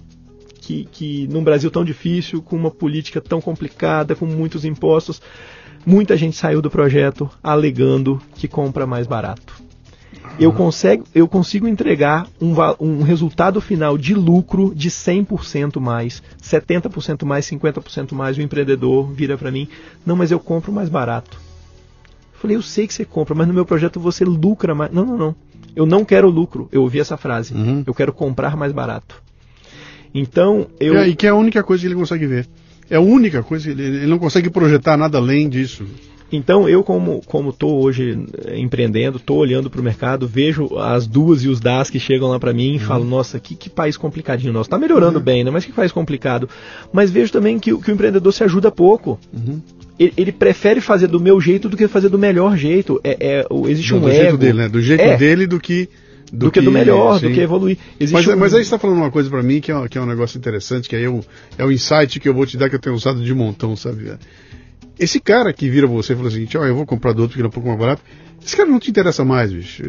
que, que num Brasil tão difícil, com uma política tão complicada, com muitos impostos, muita gente saiu do projeto alegando que compra mais barato eu, consigo, eu consigo entregar um, um resultado final de lucro de 100% mais, 70% mais, 50% mais. O empreendedor vira para mim: não, mas eu compro mais barato. Eu falei: eu sei que você compra, mas no meu projeto você lucra mais. Não, não, não. Eu não quero lucro. Eu ouvi essa frase. Uhum. Eu quero comprar mais barato. Então, eu. É, e que é a única coisa que ele consegue ver. É a única coisa, ele, ele não consegue projetar nada além disso. Então, eu, como como tô hoje eh, empreendendo, estou olhando para o mercado, vejo as duas e os das que chegam lá para mim e uhum. falo, nossa, que, que país complicadinho nosso. Está melhorando uhum. bem, né? Mas que país complicado. Mas vejo também que, que o empreendedor se ajuda pouco. Uhum. Ele, ele, prefere fazer do meu jeito do que fazer do melhor jeito. É, é existe um do ego. jeito dele, né? Do jeito é. dele do que do, do que, que, do melhor, sim. do que evoluir. Mas, um... mas, aí você está falando uma coisa para mim que é, que é um negócio interessante, que aí eu, é o insight que eu vou te dar que eu tenho usado de montão, sabe? Esse cara que vira você e fala assim, ó, eu vou comprar do outro que é um pouco mais barato, esse cara não te interessa mais, bicho.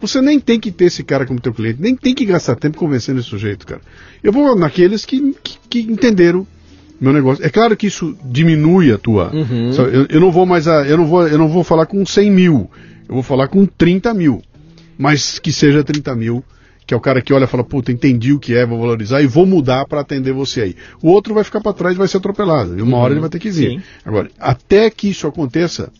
Você nem tem que ter esse cara como teu cliente, nem tem que gastar tempo convencendo esse sujeito, cara. Eu vou naqueles que, que, que entenderam meu negócio. É claro que isso diminui a tua. Uhum. Eu, eu, não vou mais a, eu não vou, eu não vou falar com 100 mil, eu vou falar com 30 mil. Mas que seja 30 mil que é o cara que olha e fala, puta, entendi o que é, vou valorizar e vou mudar para atender você aí. O outro vai ficar para trás e vai ser atropelado. E uma uhum, hora ele vai ter que vir. Sim. Agora, até que isso aconteça,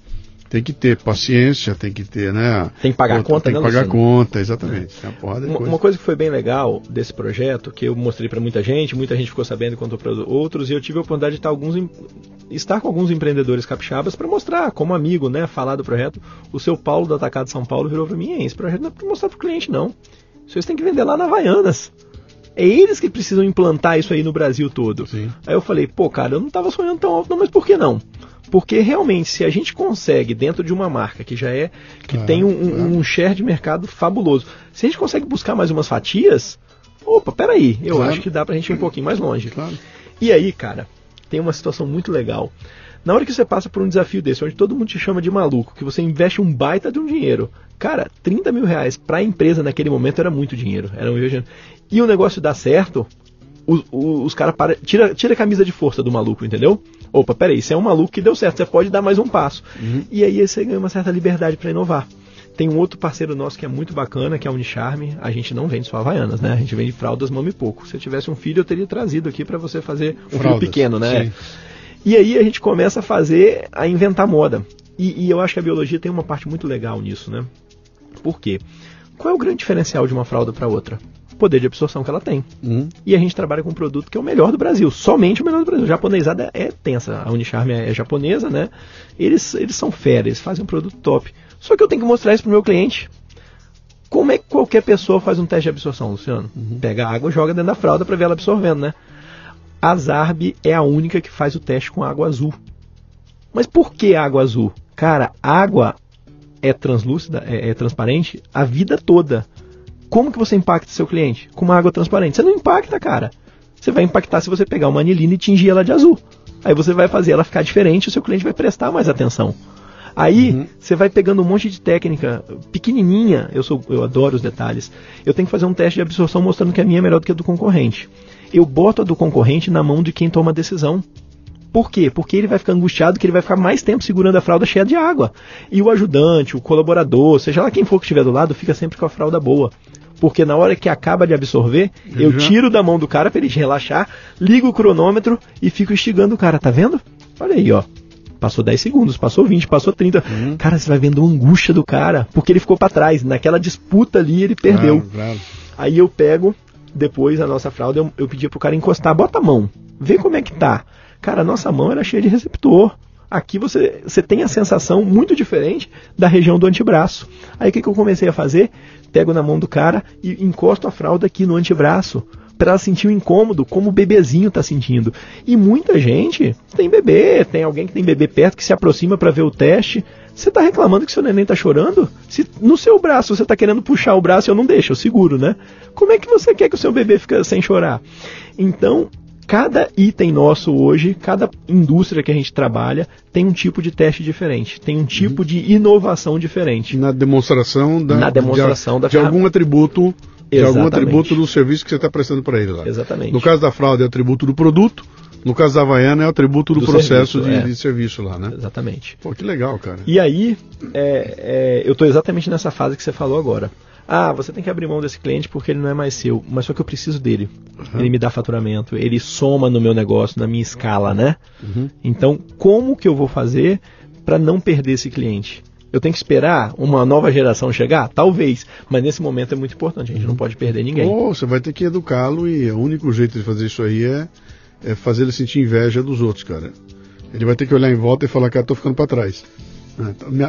tem que ter paciência, tem que ter, né? Tem que pagar outra, conta, Tem que né, pagar Luciano? conta, exatamente. É. Uma, coisa. uma, coisa que foi bem legal desse projeto, que eu mostrei para muita gente, muita gente ficou sabendo e contou para outros, e eu tive a oportunidade de estar, alguns, estar com alguns empreendedores capixabas para mostrar, como amigo, né, falar do projeto. O seu Paulo da Atacado São Paulo virou para mim, esse projeto não é para mostrar para o cliente, não. Vocês têm que vender lá na Havaianas. É eles que precisam implantar isso aí no Brasil todo. Sim. Aí eu falei, pô, cara, eu não estava sonhando tão alto, não, mas por que não? Porque realmente, se a gente consegue, dentro de uma marca que já é, que claro, tem um, claro. um, share de mercado fabuloso, se a gente consegue buscar mais umas fatias, opa, peraí, eu claro. acho que dá pra gente ir um pouquinho mais longe. E aí, cara, tem uma situação muito legal. Na hora que você passa por um desafio desse, onde todo mundo te chama de maluco, que você investe um baita de um dinheiro, cara, 30 mil reais para a empresa naquele momento era muito dinheiro. Era um E o negócio dá certo, os, os caras tira, tira a camisa de força do maluco, entendeu? Opa, peraí, você é um maluco que deu certo, você pode dar mais um passo. Uhum. E aí você ganha uma certa liberdade para inovar. Tem um outro parceiro nosso que é muito bacana, que é a Unicharme. A gente não vende só Havaianas, né? A gente vende fraldas mami pouco. Se eu tivesse um filho, eu teria trazido aqui para você fazer um fraldas, filho pequeno, né? Sim. E aí a gente começa a fazer, a inventar moda. E, e, eu acho que a biologia tem uma parte muito legal nisso, né? Por quê? Qual é o grande diferencial de uma fralda para outra? O poder de absorção que ela tem. Hum. E a gente trabalha com um produto que é o melhor do Brasil, somente o melhor do Brasil. A japonesada é tensa, a Unicharme é, é japonesa, né? Eles, eles são férias, eles fazem um produto top. Só que eu tenho que mostrar isso pro meu cliente. Como é que qualquer pessoa faz um teste de absorção, Luciano? Uhum. Pega a água, joga dentro da fralda para ver ela absorvendo, né? a Zarb é a única que faz o teste com água azul. Mas por que água azul? Cara, água é translúcida, é, é, transparente a vida toda. Como que você impacta seu cliente? Com uma água transparente? Você não impacta, cara. Você vai impactar se você pegar uma anilina e tingir ela de azul. Aí você vai fazer ela ficar diferente, o seu cliente vai prestar mais atenção. Aí uhum. você vai pegando um monte de técnica pequenininha. Eu sou, eu adoro os detalhes. Eu tenho que fazer um teste de absorção mostrando que a minha é melhor do que a do concorrente eu boto a do concorrente na mão de quem toma a decisão. Por quê? Porque ele vai ficar angustiado que ele vai ficar mais tempo segurando a fralda cheia de água. E o ajudante, o colaborador, seja lá quem for que estiver do lado, fica sempre com a fralda boa. Porque na hora que acaba de absorver, eu, eu tiro da mão do cara para ele relaxar, ligo o cronômetro e fico instigando o cara, tá vendo? Olha aí, ó. Passou 10 segundos, passou 20, passou 30. Uhum. Cara, você vai vendo a angústia do cara, porque ele ficou para trás. Naquela disputa ali, ele perdeu. Claro, claro. Aí eu pego, depois a nossa fralda eu, eu pedia pro cara encostar, bota a mão, vê como é que tá. Cara, nossa mão era cheia de receptor. Aqui você, você tem a sensação muito diferente da região do antebraço. Aí o que, que eu comecei a fazer? Pego na mão do cara e encosto a fralda aqui no antebraço para sentir o incômodo, como o bebezinho está sentindo. E muita gente tem bebê, tem alguém que tem bebê perto que se aproxima para ver o teste. Você está reclamando que seu neném está chorando? Se no seu braço você está querendo puxar o braço, eu não deixo, eu seguro, né? Como é que você quer que o seu bebê fique sem chorar? Então, cada item nosso hoje, cada indústria que a gente trabalha, tem um tipo de teste diferente, tem um tipo de inovação diferente. Na demonstração da, Na demonstração de, da de algum atributo de algum atributo do serviço que você está prestando para ele lá. Exatamente. No caso da fraude é o atributo do produto, no caso da Havaiana é o atributo do, do processo serviço, de, é. de, serviço lá, né? Exatamente. Pô, que legal, cara. E aí, é, é, eu estou exatamente nessa fase que você falou agora. Ah, você tem que abrir mão desse cliente porque ele não é mais seu, mas só que eu preciso dele. Uhum. Ele me dá faturamento, ele soma no meu negócio, na minha escala, né? Uhum. Então, como que eu vou fazer para não perder esse cliente? Eu tenho que esperar uma nova geração chegar? Talvez, mas nesse momento é muito importante, a gente não pode perder ninguém. Oh, você vai ter que educá-lo e o único jeito de fazer isso aí é, é fazer ele sentir inveja dos outros, cara. Ele vai ter que olhar em volta e falar, cara, tô ficando para trás. Então, me,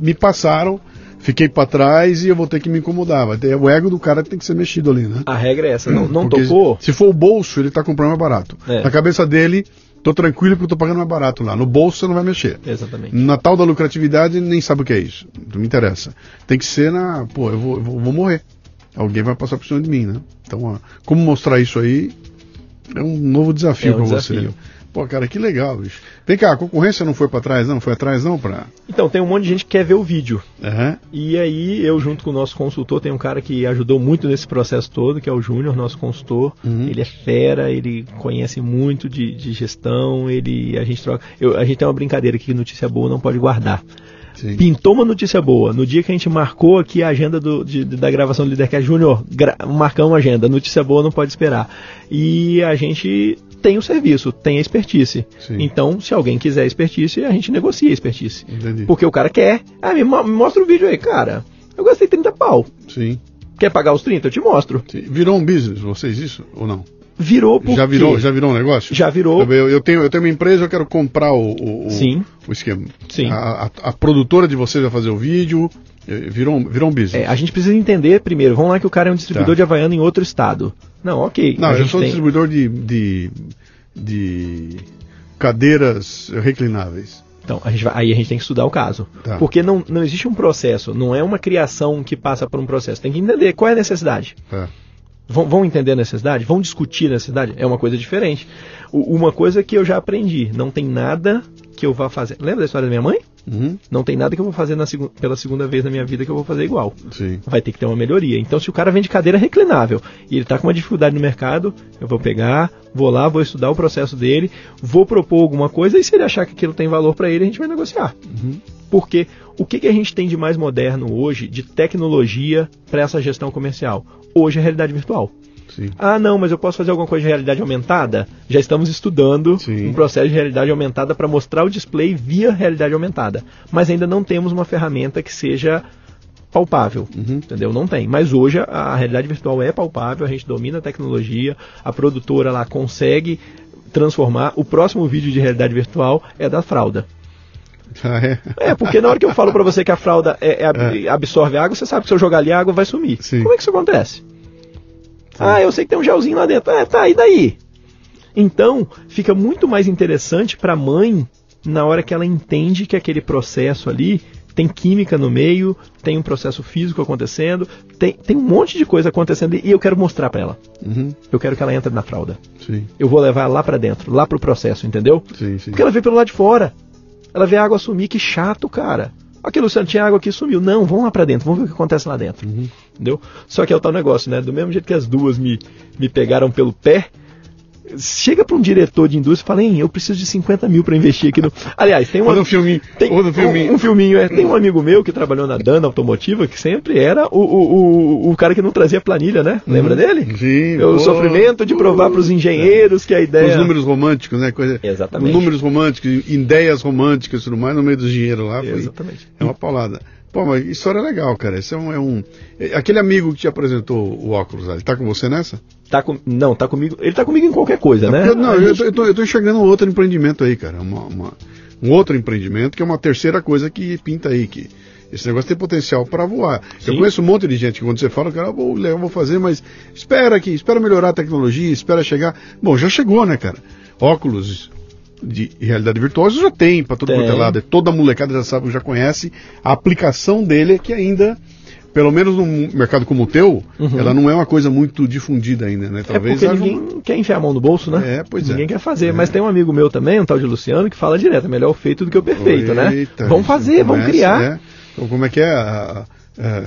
me passaram, fiquei para trás e eu vou ter que me incomodar. Vai ter, o ego do cara tem que ser mexido ali, né? A regra é essa, não, não tocou. Se for o bolso, ele tá comprando mais barato. É. Na cabeça dele, Tô tranquilo porque eu tô pagando mais barato lá. No bolso você não vai mexer. Exatamente. Na tal da lucratividade, nem sabe o que é isso. Não me interessa. Tem que ser na. Pô, eu vou, eu vou, morrer. Alguém vai passar por cima de mim, né? Então, ó, como mostrar isso aí é um novo desafio é um para você. Pô, cara, que legal, bicho. Vem cá, a concorrência não foi para trás, não? Foi atrás, não? Pra... Então, tem um monte de gente que quer ver o vídeo. Uhum. E aí, eu, junto com o nosso consultor, tem um cara que ajudou muito nesse processo todo, que é o Júnior, nosso consultor. Uhum. Ele é fera, ele conhece muito de, de gestão, ele. A gente troca. Eu, a gente tem uma brincadeira aqui que notícia boa não pode guardar. Sim. Pintou uma notícia boa. No dia que a gente marcou aqui a agenda do, de, da gravação do Lidercast Júnior, marcamos uma agenda. Notícia boa não pode esperar. E a gente tem o serviço, tem a expertise. Sim. Então, se alguém quiser expertise, a gente negocia a expertise. Entendi. Porque o cara quer. Ah, me, me mostra o vídeo aí, cara. Eu gastei 30 pau. Sim. Quer pagar os 30? Eu te mostro. Sim. Virou um business, vocês isso ou não? Virou porque... Já virou, já virou um negócio? Já virou. Eu, eu, tenho, eu tenho uma empresa, eu quero comprar o, o, Sim. o esquema. Sim. A, a, a, produtora de vocês vai fazer o vídeo, eh, virou, virou um business. É, a gente precisa entender primeiro, vamos lá que o cara é um distribuidor tá. de Havaiana em outro estado. Não, ok. Não, eu sou tem... distribuidor de, de de cadeiras reclináveis. Então, a vai, aí a gente tem que estudar o caso. Tá. Porque não, não existe um processo, não é uma criação que passa por um processo. Tem que entender qual é a necessidade. Tá. Vão, vão, entender a necessidade? Vão discutir a necessidade? É uma coisa diferente. O, uma coisa que eu já aprendi: não tem nada que eu vá fazer. Lembra da história da minha mãe? Uhum. Não tem nada que eu vou fazer na, pela segunda vez na minha vida que eu vou fazer igual. Sim. Vai ter que ter uma melhoria. Então, se o cara vende cadeira reclinável e ele está com uma dificuldade no mercado, eu vou pegar, vou lá, vou estudar o processo dele, vou propor alguma coisa e se ele achar que aquilo tem valor para ele, a gente vai negociar. Uhum. Porque o que, que a gente tem de mais moderno hoje de tecnologia para essa gestão comercial? Hoje é realidade virtual. Sim. Ah, não, mas eu posso fazer alguma coisa de realidade aumentada? Já estamos estudando Sim. um processo de realidade aumentada para mostrar o display via realidade aumentada. Mas ainda não temos uma ferramenta que seja palpável, uhum. entendeu? Não tem. Mas hoje a realidade virtual é palpável, a gente domina a tecnologia, a produtora lá consegue transformar. O próximo vídeo de realidade virtual é da fralda. Ah, é? é, porque na hora que eu falo para você que a fralda é, é, é. absorve água, você sabe que se eu jogar ali a água vai sumir. Sim. Como é que isso acontece? Ah, eu sei que tem um gelzinho lá dentro. É, tá, e daí? Então, fica muito mais interessante para a mãe na hora que ela entende que aquele processo ali tem química no meio, tem um processo físico acontecendo, tem, tem um monte de coisa acontecendo e eu quero mostrar para ela. Uhum. Eu quero que ela entre na fralda. Sim. Eu vou levar ela lá para dentro, lá pro processo, entendeu? Sim, sim. Porque ela vê pelo lado de fora. Ela vê a água sumir, que chato, cara. Aqui, Luciano, tinha água aqui sumiu. Não, vamos lá para dentro, vamos ver o que acontece lá dentro. Uhum. Entendeu? Só que é o tal negócio, né? Do mesmo jeito que as duas me, me pegaram pelo pé, chega para um diretor de indústria e fala, hein, eu preciso de 50 mil para investir aqui no. <laughs> Aliás, tem um filminho. Tem um, filminho. Um, um, filminho, é. Tem um amigo meu que trabalhou na Dana Automotiva que sempre era o, o, o, o cara que não trazia planilha, né? Lembra hum, dele? Sim. O sofrimento de provar para os engenheiros que a ideia. Os números românticos, né? Coisa... Exatamente. Números românticos, ideias românticas, tudo mais, no meio do dinheiro lá. Foi... Exatamente. É uma paulada. Pô, mas história é legal, cara. Esse é um, é um. é- Aquele amigo que te apresentou o óculos, ele tá com você nessa? Tá com, não, tá comigo. Ele tá comigo em qualquer coisa, né? Eu, não, A eu, gente- tô, eu, tô, eu tô enxergando um outro empreendimento aí, cara. Uma, uma- um outro empreendimento que é uma terceira coisa que pinta aí, que esse negócio tem potencial para voar. Eu Sim. conheço um monte de gente que quando você fala, cara, eu vou, eu vou fazer, mas espera aqui, espera melhorar a tecnologia, espera chegar. Bom, já chegou, né, cara? Óculos de realidade virtual já tem para todo quanto é lado. Toda a molecada já sabe, já conhece. A aplicação dele é que ainda. Pelo menos num mercado como o teu, Uhum. ela não é uma coisa muito difundida ainda, né? É Talvez porque haja um- ninguém quer enfiar a mão no bolso, né? É, pois é. Ninguém quer fazer. É. Mas tem um amigo meu também, um tal de Luciano, que fala direto: é melhor o feito do que o perfeito, né? Eita, Vamos fazer, vamos começa, criar. é. Então, como é que é? A- a-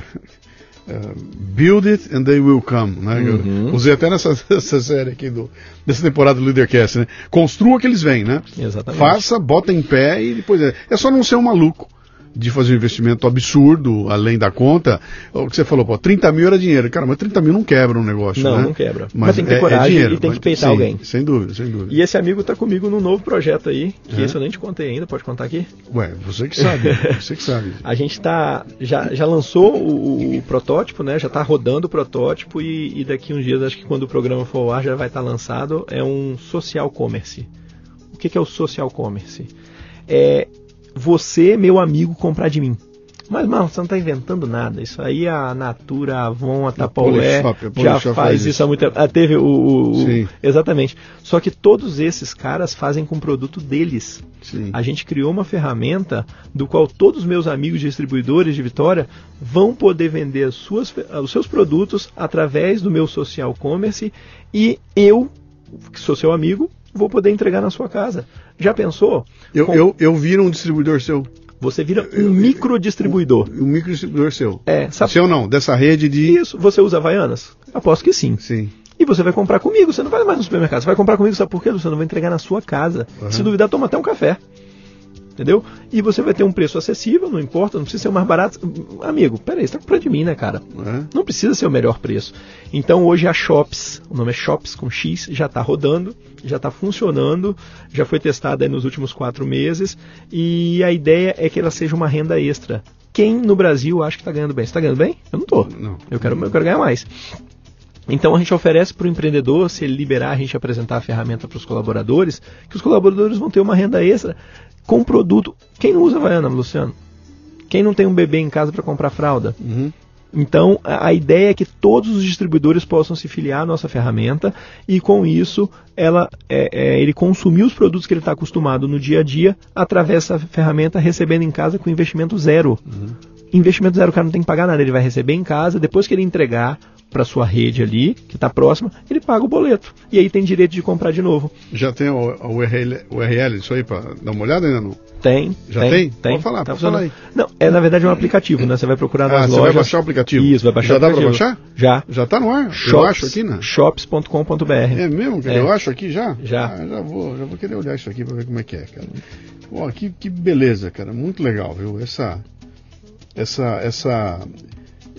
build it and they will come. Né? Uhum. Usei até nessa, <laughs> nessa série aqui, do, dessa temporada do Leadercast. Né? Construa que eles vêm, né? Exatamente. Faça, bota em pé e depois. É, é só não ser um maluco de fazer um investimento absurdo, além da conta. O que você falou, pô, 30 mil era dinheiro. Cara, mas 30 mil não quebra um negócio, Não, né? não quebra. Mas tem que ter coragem e tem que peitar sim, alguém. Sem dúvida, sem dúvida. E esse amigo tá comigo num novo projeto aí, que É. esse eu nem te contei ainda, pode contar aqui? Ué, você que sabe, <laughs> você que sabe. A gente tá. Já, já lançou o, o protótipo, né? Já tá rodando o protótipo e, e daqui uns dias, acho que quando o programa for ao ar, já vai estar lançado. É um social commerce. O que, que é o social commerce? É você, meu amigo, comprar de mim. Mas, mano, você não está inventando nada. Isso aí a Natura, a Avon, a Tupperware a já faz faz isso há muito tempo. Ah, teve o, o- o-. Exatamente. Só que todos esses caras fazem com o produto deles. Sim. A gente criou uma ferramenta do qual todos os meus amigos distribuidores de Vitória vão poder vender as suas, os seus produtos através do meu social commerce e eu, que sou seu amigo, vou poder entregar na sua casa. Já pensou? Eu, Com- eu, eu viro um distribuidor seu. Você vira um microdistribuidor. Um micro distribuidor seu. É, sabe? Seu não, dessa rede de. Isso, você usa Havaianas? Aposto que sim. Sim. E você vai comprar comigo, você não vai mais no supermercado, você vai comprar comigo, sabe por quê? Luciano? Eu vou entregar na sua casa. Uhum. Se duvidar, toma até um café. Entendeu? E você vai ter um preço acessível, não importa, não precisa ser o mais barato. Amigo, peraí, você tá comprando de mim, né, cara? É? Não precisa ser o melhor preço. Então hoje a Shops, o nome é Shops com X, já está rodando, já está funcionando, já foi testada aí nos últimos quatro meses e a ideia é que ela seja uma renda extra. Quem no Brasil acha que está ganhando bem? Você está ganhando bem? Eu não tô. Não. Eu quero, eu quero ganhar mais. Então a gente oferece para o empreendedor, se ele liberar, a gente apresentar a ferramenta para os colaboradores, que os colaboradores vão ter uma renda extra com produto. Quem não usa Havaiana, Luciano? Quem não tem um bebê em casa para comprar fralda? Uhum. Então, a ideia é que todos os distribuidores possam se filiar à nossa ferramenta e, com isso, ela, é, é, ele consumir os produtos que ele está acostumado no dia a dia através dessa ferramenta, recebendo em casa com investimento zero. Investimento zero, o cara não tem que pagar nada, ele vai receber em casa, depois que ele entregar para sua rede ali, que está próxima, ele paga o boleto. E aí tem direito de comprar de novo. Já tem o, o URL, URL disso aí pra dar uma olhada ainda não? Tem. Já tem? Tem. Pode falar, tá pode falar funcionando. Não, é na verdade é um aplicativo, né? Você vai procurar nas Ah, você lojas. vai baixar o aplicativo? Isso, vai baixar Já o dá pra aplicativo. baixar? Já. Já tá no ar? eu Shops- acho aqui, né? Shops.com.br. É mesmo, cara? É. Eu acho aqui já? Já. Ah, já vou, já vou querer olhar isso aqui pra ver como é que é, cara. Pô, que, que beleza, cara. Muito legal, viu? Essa, essa, essa,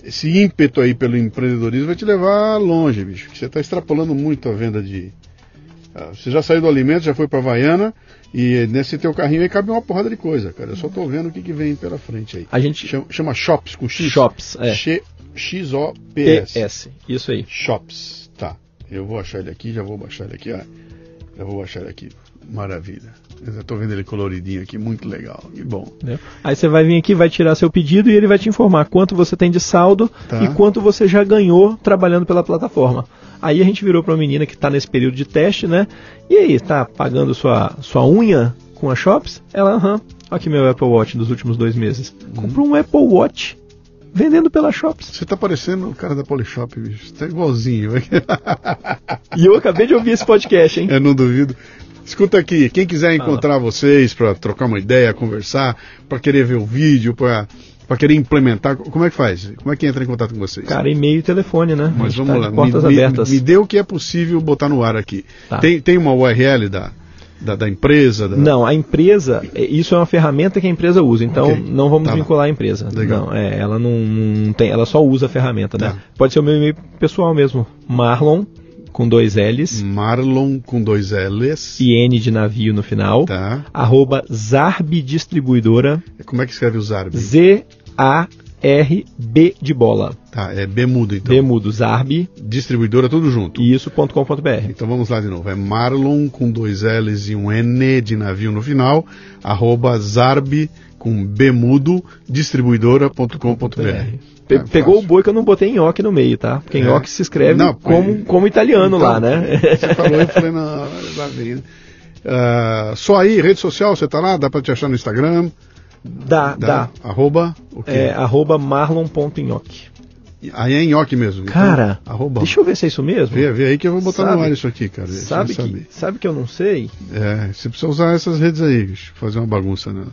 esse ímpeto aí pelo empreendedorismo vai te levar longe, bicho. Você está extrapolando muito a venda de. Ah, Você já saiu do alimento, já foi pra Havaiana e nesse teu carrinho aí cabe uma porrada de coisa, cara. Eu só tô vendo o que, que vem pela frente aí. A gente Chama, chama Shops com X. Shops, é. X-O-P-S. PS. Isso aí. Shops. Tá. Eu vou achar ele aqui, já vou baixar ele aqui. ó. Já vou baixar ele aqui. Maravilha. Eu tô vendo ele coloridinho aqui, muito legal. Que bom. Entendeu? Aí você vai vir aqui, vai tirar seu pedido e ele vai te informar quanto você tem de saldo Tá. e quanto você já ganhou trabalhando pela plataforma. Aí a gente virou para uma menina que está nesse período de teste, né? E aí, tá pagando sua, sua unha com a Shops? Ela, aham. Olha aqui meu Apple Watch dos últimos dois meses. Comprou um Apple Watch vendendo pela Shops. Você tá parecendo o cara da Polishop, bicho. Você tá igualzinho. <laughs> E eu acabei de ouvir esse podcast, hein? Eu não duvido. Escuta aqui, quem quiser encontrar vocês para trocar uma ideia, conversar, para querer ver o vídeo, para para querer implementar, como é que faz? Como é que entra em contato com vocês? Cara, e-mail e telefone, né? Mas vamos tá lá, Portas me, me- abertas. Me, dê o que é possível botar no ar aqui. Tá. Tem, tem uma URL da, da, da empresa? Da... Não, a empresa, é, isso é uma ferramenta que a empresa usa, então Ok, não vamos tá vincular a empresa. Legal. Não, é, ela não, não tem, ela só usa a ferramenta, né? Tá. Pode ser o meu e-mail pessoal mesmo, Marlon com dois L's Marlon com dois L's. e N de navio no final, Tá. arroba Zarb Distribuidora, Como é que escreve o Zarb? Z Z-A-R-B de bola. Tá, é B mudo então. B mudo, Zarb, Distribuidora tudo junto. isso.com.br. Então vamos lá de novo. É Marlon com dois L's e um N de navio no final, arroba zarb com B mudo, distribuidora.com.br. Pe- É, pegou fácil. o boi que eu não botei nhoque no meio, tá? Porque É. nhoque se escreve Não, como, põe- como italiano Então, lá, né? Você falou, eu falei, vem. né? Ah, só aí, rede social, você tá lá? Dá pra te achar no Instagram? Dá, dá. Arroba, o quê? É, arroba marlon.nhoque. Aí é nhoque mesmo. então, Cara, arroba. deixa eu ver se é isso mesmo. Vê, vê aí que eu vou botar no Sabe- ar isso aqui, cara. Sabe que, sabe que eu não sei? É, você precisa usar essas redes aí, bicho, fazer uma bagunça nela.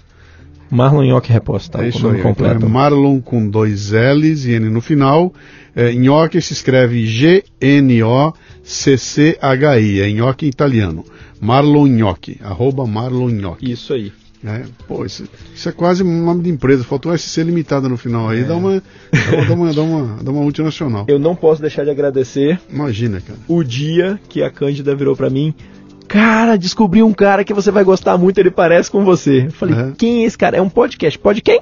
Marlon Nhoque Reposta, tá? é o isso nome aí. Então é completo. Marlon com dois L's e N no final. É, nhoque se escreve G-N-O-C-C-H-I. É nhoque em italiano. Marlon Nhoque. Arroba Marlon Nhoque. Isso aí. É, pô, isso, isso é quase um nome de empresa. Faltou um SC limitada no final aí. É. Dá, uma, dá, uma, dá, uma, dá, uma, dá uma multinacional. Eu não posso deixar de agradecer Imagina, cara. o dia que a Cândida virou pra mim. Cara, descobri um cara que você vai gostar muito, ele parece com você. Eu falei, Uhum. quem é esse cara? É um podcast. Pode quem?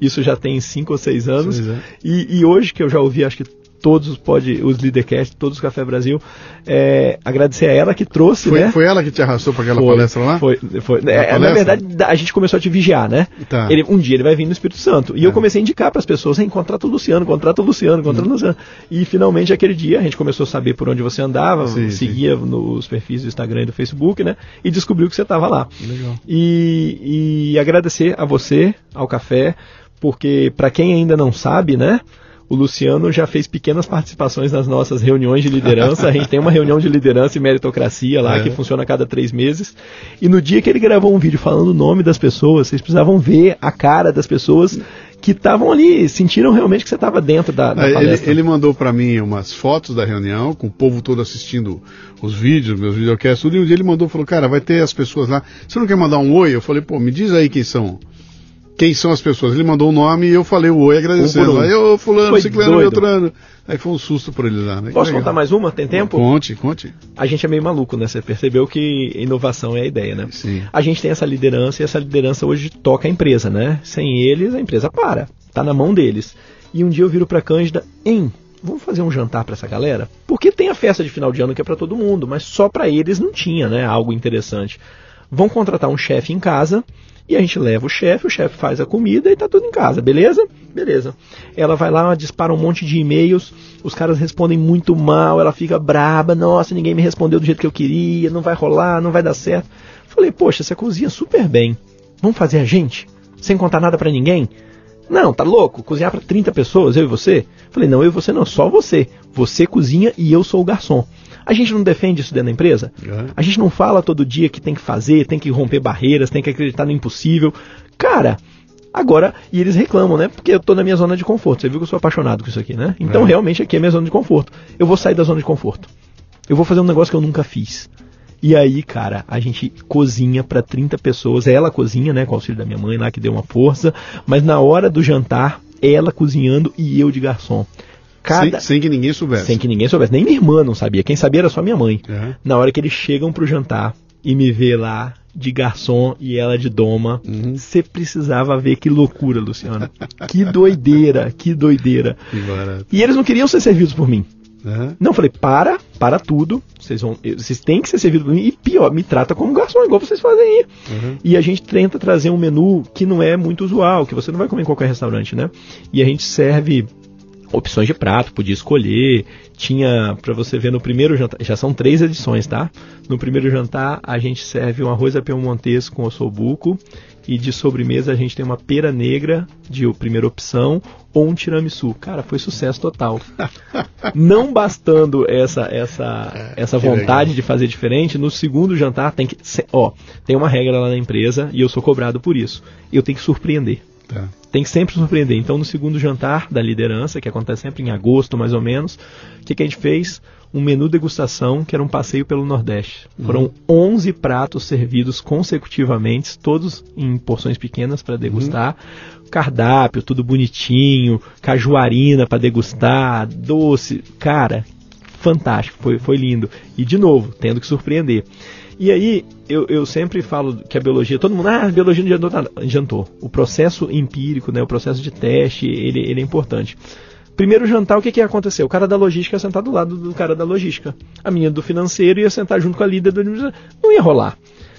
Isso já tem cinco ou seis anos. Pois é. E, e hoje que eu já ouvi, acho que todos os, pod, os Leadercast, todos os Café Brasil, é, agradecer a ela que trouxe, Foi, né? foi ela que te arrastou para aquela Foi, palestra lá? Foi, foi. Na É, na verdade, da- a gente começou a te vigiar, né? Tá. Ele, um dia ele vai vir no Espírito Santo. E É. eu comecei a indicar para as pessoas, hein, contrata o Luciano, contrata o Luciano, contrata o Luciano. E finalmente aquele dia a gente começou a saber por onde você andava, Sim, seguia nos perfis do Instagram e do Facebook, né? E descobriu que você estava lá. Legal. E, e agradecer a você, ao café, porque para quem ainda não sabe, né? O Luciano já fez pequenas participações nas nossas reuniões de liderança. A gente tem uma reunião de liderança e meritocracia lá É. que funciona a cada três meses. E no dia que ele gravou um vídeo falando o nome das pessoas, vocês precisavam ver a cara das pessoas que estavam ali, sentiram realmente que você estava dentro da, da Ele, palestra. ele mandou para mim umas fotos da reunião, com o povo todo assistindo os vídeos, meus videocasts, tudo, e um dia ele mandou, falou, cara, vai ter as pessoas lá, você não quer mandar um oi? Eu falei, pô, me diz aí quem são. Quem são as pessoas? Ele mandou o nome e eu falei o oi agradecendo. Um um. Aí eu, fulano, Foi ciclano, beltrano. Aí foi um susto por ele lá, né? Posso contar mais uma? Tem tempo? Conte, conte. A gente é meio maluco, né? Você percebeu que inovação é a ideia, né? Sim. A gente tem essa liderança e essa liderança hoje toca a empresa, né? Sem eles, a empresa para. Tá na mão deles. E um dia eu viro pra Cândida, hein? Vamos fazer um jantar pra essa galera? Porque tem a festa de final de ano que é pra todo mundo, mas só pra eles não tinha, né? Algo interessante. Vão contratar um chefe em casa e a gente leva o chefe, o chefe faz a comida e tá tudo em casa, beleza? Beleza. Ela vai lá, dispara um monte de e-mails, os caras respondem muito mal, ela fica braba, nossa, ninguém me respondeu do jeito que eu queria, não vai rolar, não vai dar certo. Falei, poxa, você cozinha super bem. Vamos fazer a gente? Sem contar nada pra ninguém? Não, tá louco? Cozinhar pra 30 pessoas, eu e você? Falei, não, eu e você não, só você. Você cozinha e eu sou o garçom. A gente não defende isso dentro da empresa? Uhum. A gente não fala todo dia que tem que fazer, tem que romper barreiras, tem que acreditar no impossível. Cara, agora, e eles reclamam, né? Porque eu tô na minha zona de conforto. Você viu que eu sou apaixonado com isso aqui, né? Então, É. realmente, aqui é minha zona de conforto. Eu vou sair da zona de conforto. Eu vou fazer um negócio que eu nunca fiz. E aí, cara, a gente cozinha para 30 pessoas. Ela cozinha, né, com o auxílio da minha mãe lá, que deu uma força. Mas na hora do jantar, ela cozinhando e eu de garçom. Cada... Sem, sem que ninguém soubesse. Sem que ninguém soubesse. Nem minha irmã não sabia. Quem sabia era só minha mãe. Uhum. Na hora que eles chegam pro jantar e me vê lá de garçom e ela de doma, Uhum. você precisava ver que loucura, Luciano. que doideira, que doideira. Que. E eles não queriam ser servidos por mim. Uhum. Não, falei, para, para tudo. Vocês, vão, vocês têm que ser servidos por mim. E pior, me trata como garçom, igual vocês fazem aí. Uhum. E a gente tenta trazer um menu que não é muito usual, que você não vai comer em qualquer restaurante, né? E a gente serve opções de prato, podia escolher. Tinha, pra você ver no primeiro jantar, já são três edições, tá? No primeiro jantar a gente serve um arroz a piemontês com ossobuco e de sobremesa a gente tem uma pera negra de primeira opção ou um tiramisu. Cara, foi sucesso total. <laughs> Não bastando essa essa essa que vontade de fazer diferente, no segundo jantar tem que, ó, tem uma regra lá na empresa e eu sou cobrado por isso. Eu tenho que surpreender. Tá. Tem que sempre surpreender. Então, no segundo jantar da liderança, que acontece sempre em agosto, mais ou menos, o que, que a gente fez? Um menu degustação, que era um passeio pelo Nordeste. Foram 11 pratos servidos consecutivamente, todos em porções pequenas para degustar. Cardápio, tudo bonitinho, cajuarina para degustar, doce. Cara, fantástico, foi, foi lindo. E de novo, tendo que surpreender. E aí, eu, eu sempre falo que a biologia, todo mundo, ah, a biologia não adiantou, adiantou. O processo empírico, né, o processo de teste, ele, ele é importante. Primeiro jantar, o que, que ia acontecer? O cara da logística ia sentar do lado do cara da logística. A minha do financeiro ia sentar junto com a líder do Não ia rolar.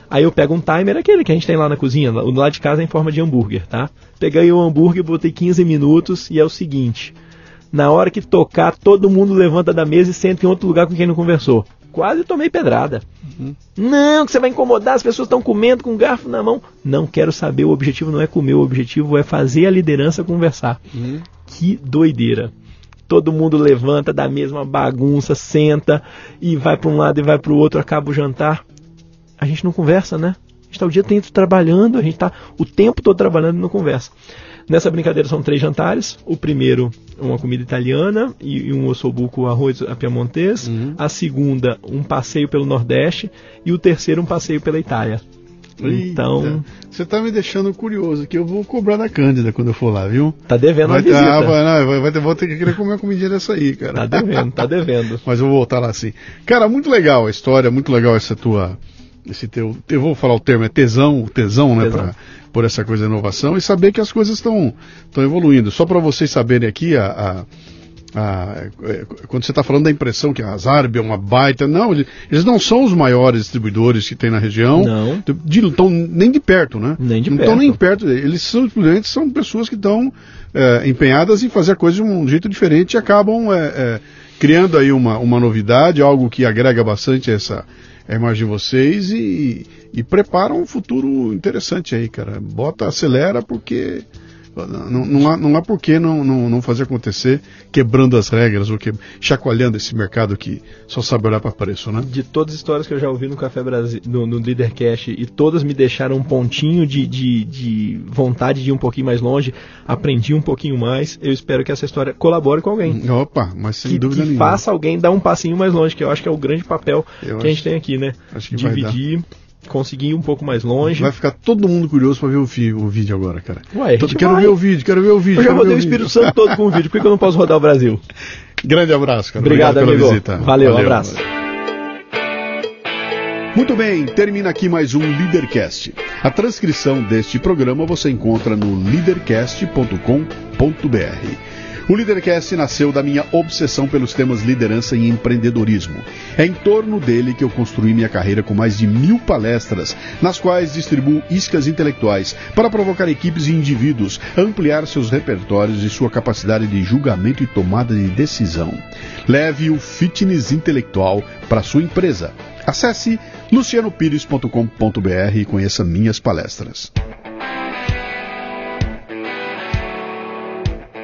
Aí eu pego um timer, aquele que a gente tem lá na cozinha, o lá de casa é em forma de hambúrguer, tá? Peguei o hambúrguer, botei 15 minutos e é o seguinte: na hora que tocar, todo mundo levanta da mesa e senta em outro lugar com quem não conversou. Quase tomei pedrada. Uhum. Não, que você vai incomodar, as pessoas estão comendo com um garfo na mão. Não quero saber, o objetivo não é comer, o objetivo é fazer a liderança conversar. Uhum. Que doideira todo mundo levanta da mesma bagunça, senta e vai para um lado e vai para o outro, acaba o jantar a gente não conversa, né? A gente está o dia inteiro trabalhando, a gente está o tempo todo trabalhando e não conversa. Nessa brincadeira são três jantares. O primeiro, uma comida italiana e, um ossobuco arroz a piamontês. Uhum. A segunda, um passeio pelo Nordeste. E o terceiro, um passeio pela Itália. Então. Você tá me deixando curioso que eu vou cobrar da Cândida quando eu for lá, viu? Tá devendo vai, uma visita. Ah, vai, não, vai, vai, vou ter que querer comer uma comidinha dessa aí, cara. Tá devendo, tá devendo. <laughs> Mas eu vou voltar lá sim. Cara, muito legal a história, muito legal essa tua esse teu, eu vou falar o termo, é tesão, tesão, né, tesão. Pra, por essa coisa de inovação e saber que as coisas estão evoluindo. Só para vocês saberem aqui, a, a, a, é, quando você está falando da impressão que a Zarb é uma baita, não, eles não são os maiores distribuidores que tem na região, não. De, tão, nem de perto, né? Nem de não estão nem perto, eles são simplesmente são pessoas que estão é, empenhadas em fazer a coisa de um jeito diferente e acabam é, é, criando aí uma, uma novidade, algo que agrega bastante essa a imagem de vocês e, e prepara um futuro interessante aí, cara. Bota, acelera, porque não, não, há, não há por que não, não, não fazer acontecer quebrando as regras ou que, chacoalhando esse mercado que só sabe olhar para preço, né? De todas as histórias que eu já ouvi no Café Brasil, no, no Leadercast, e todas me deixaram um pontinho de, de, de, vontade de ir um pouquinho mais longe, aprendi um pouquinho mais. Eu espero que essa história colabore com alguém. Opa, mas sem que, dúvida que nenhuma. faça alguém dar um passinho mais longe, que eu acho que é o grande papel eu que acho, a gente tem aqui, né? Dividir conseguir ir um pouco mais longe. Vai ficar todo mundo curioso para ver o, fi, o, vídeo agora, cara. Ué, todo, quero vai. ver o vídeo, quero ver o vídeo. Eu já rodei o Espírito Santo todo com o vídeo, por que eu não posso rodar o Brasil? <laughs> Grande abraço, cara. Obrigado, Obrigado pela visita. Valeu, Valeu, um abraço. Muito bem, termina aqui mais um Leadercast. A transcrição deste programa você encontra no leadercast.com.br. O Leadercast nasceu da minha obsessão pelos temas liderança e empreendedorismo. É em torno dele que eu construí minha carreira com mais de mil palestras, nas quais distribuo iscas intelectuais para provocar equipes e indivíduos a ampliar seus repertórios e sua capacidade de julgamento e tomada de decisão. Leve o fitness intelectual para sua empresa. Acesse lucianopires.com.br e conheça minhas palestras.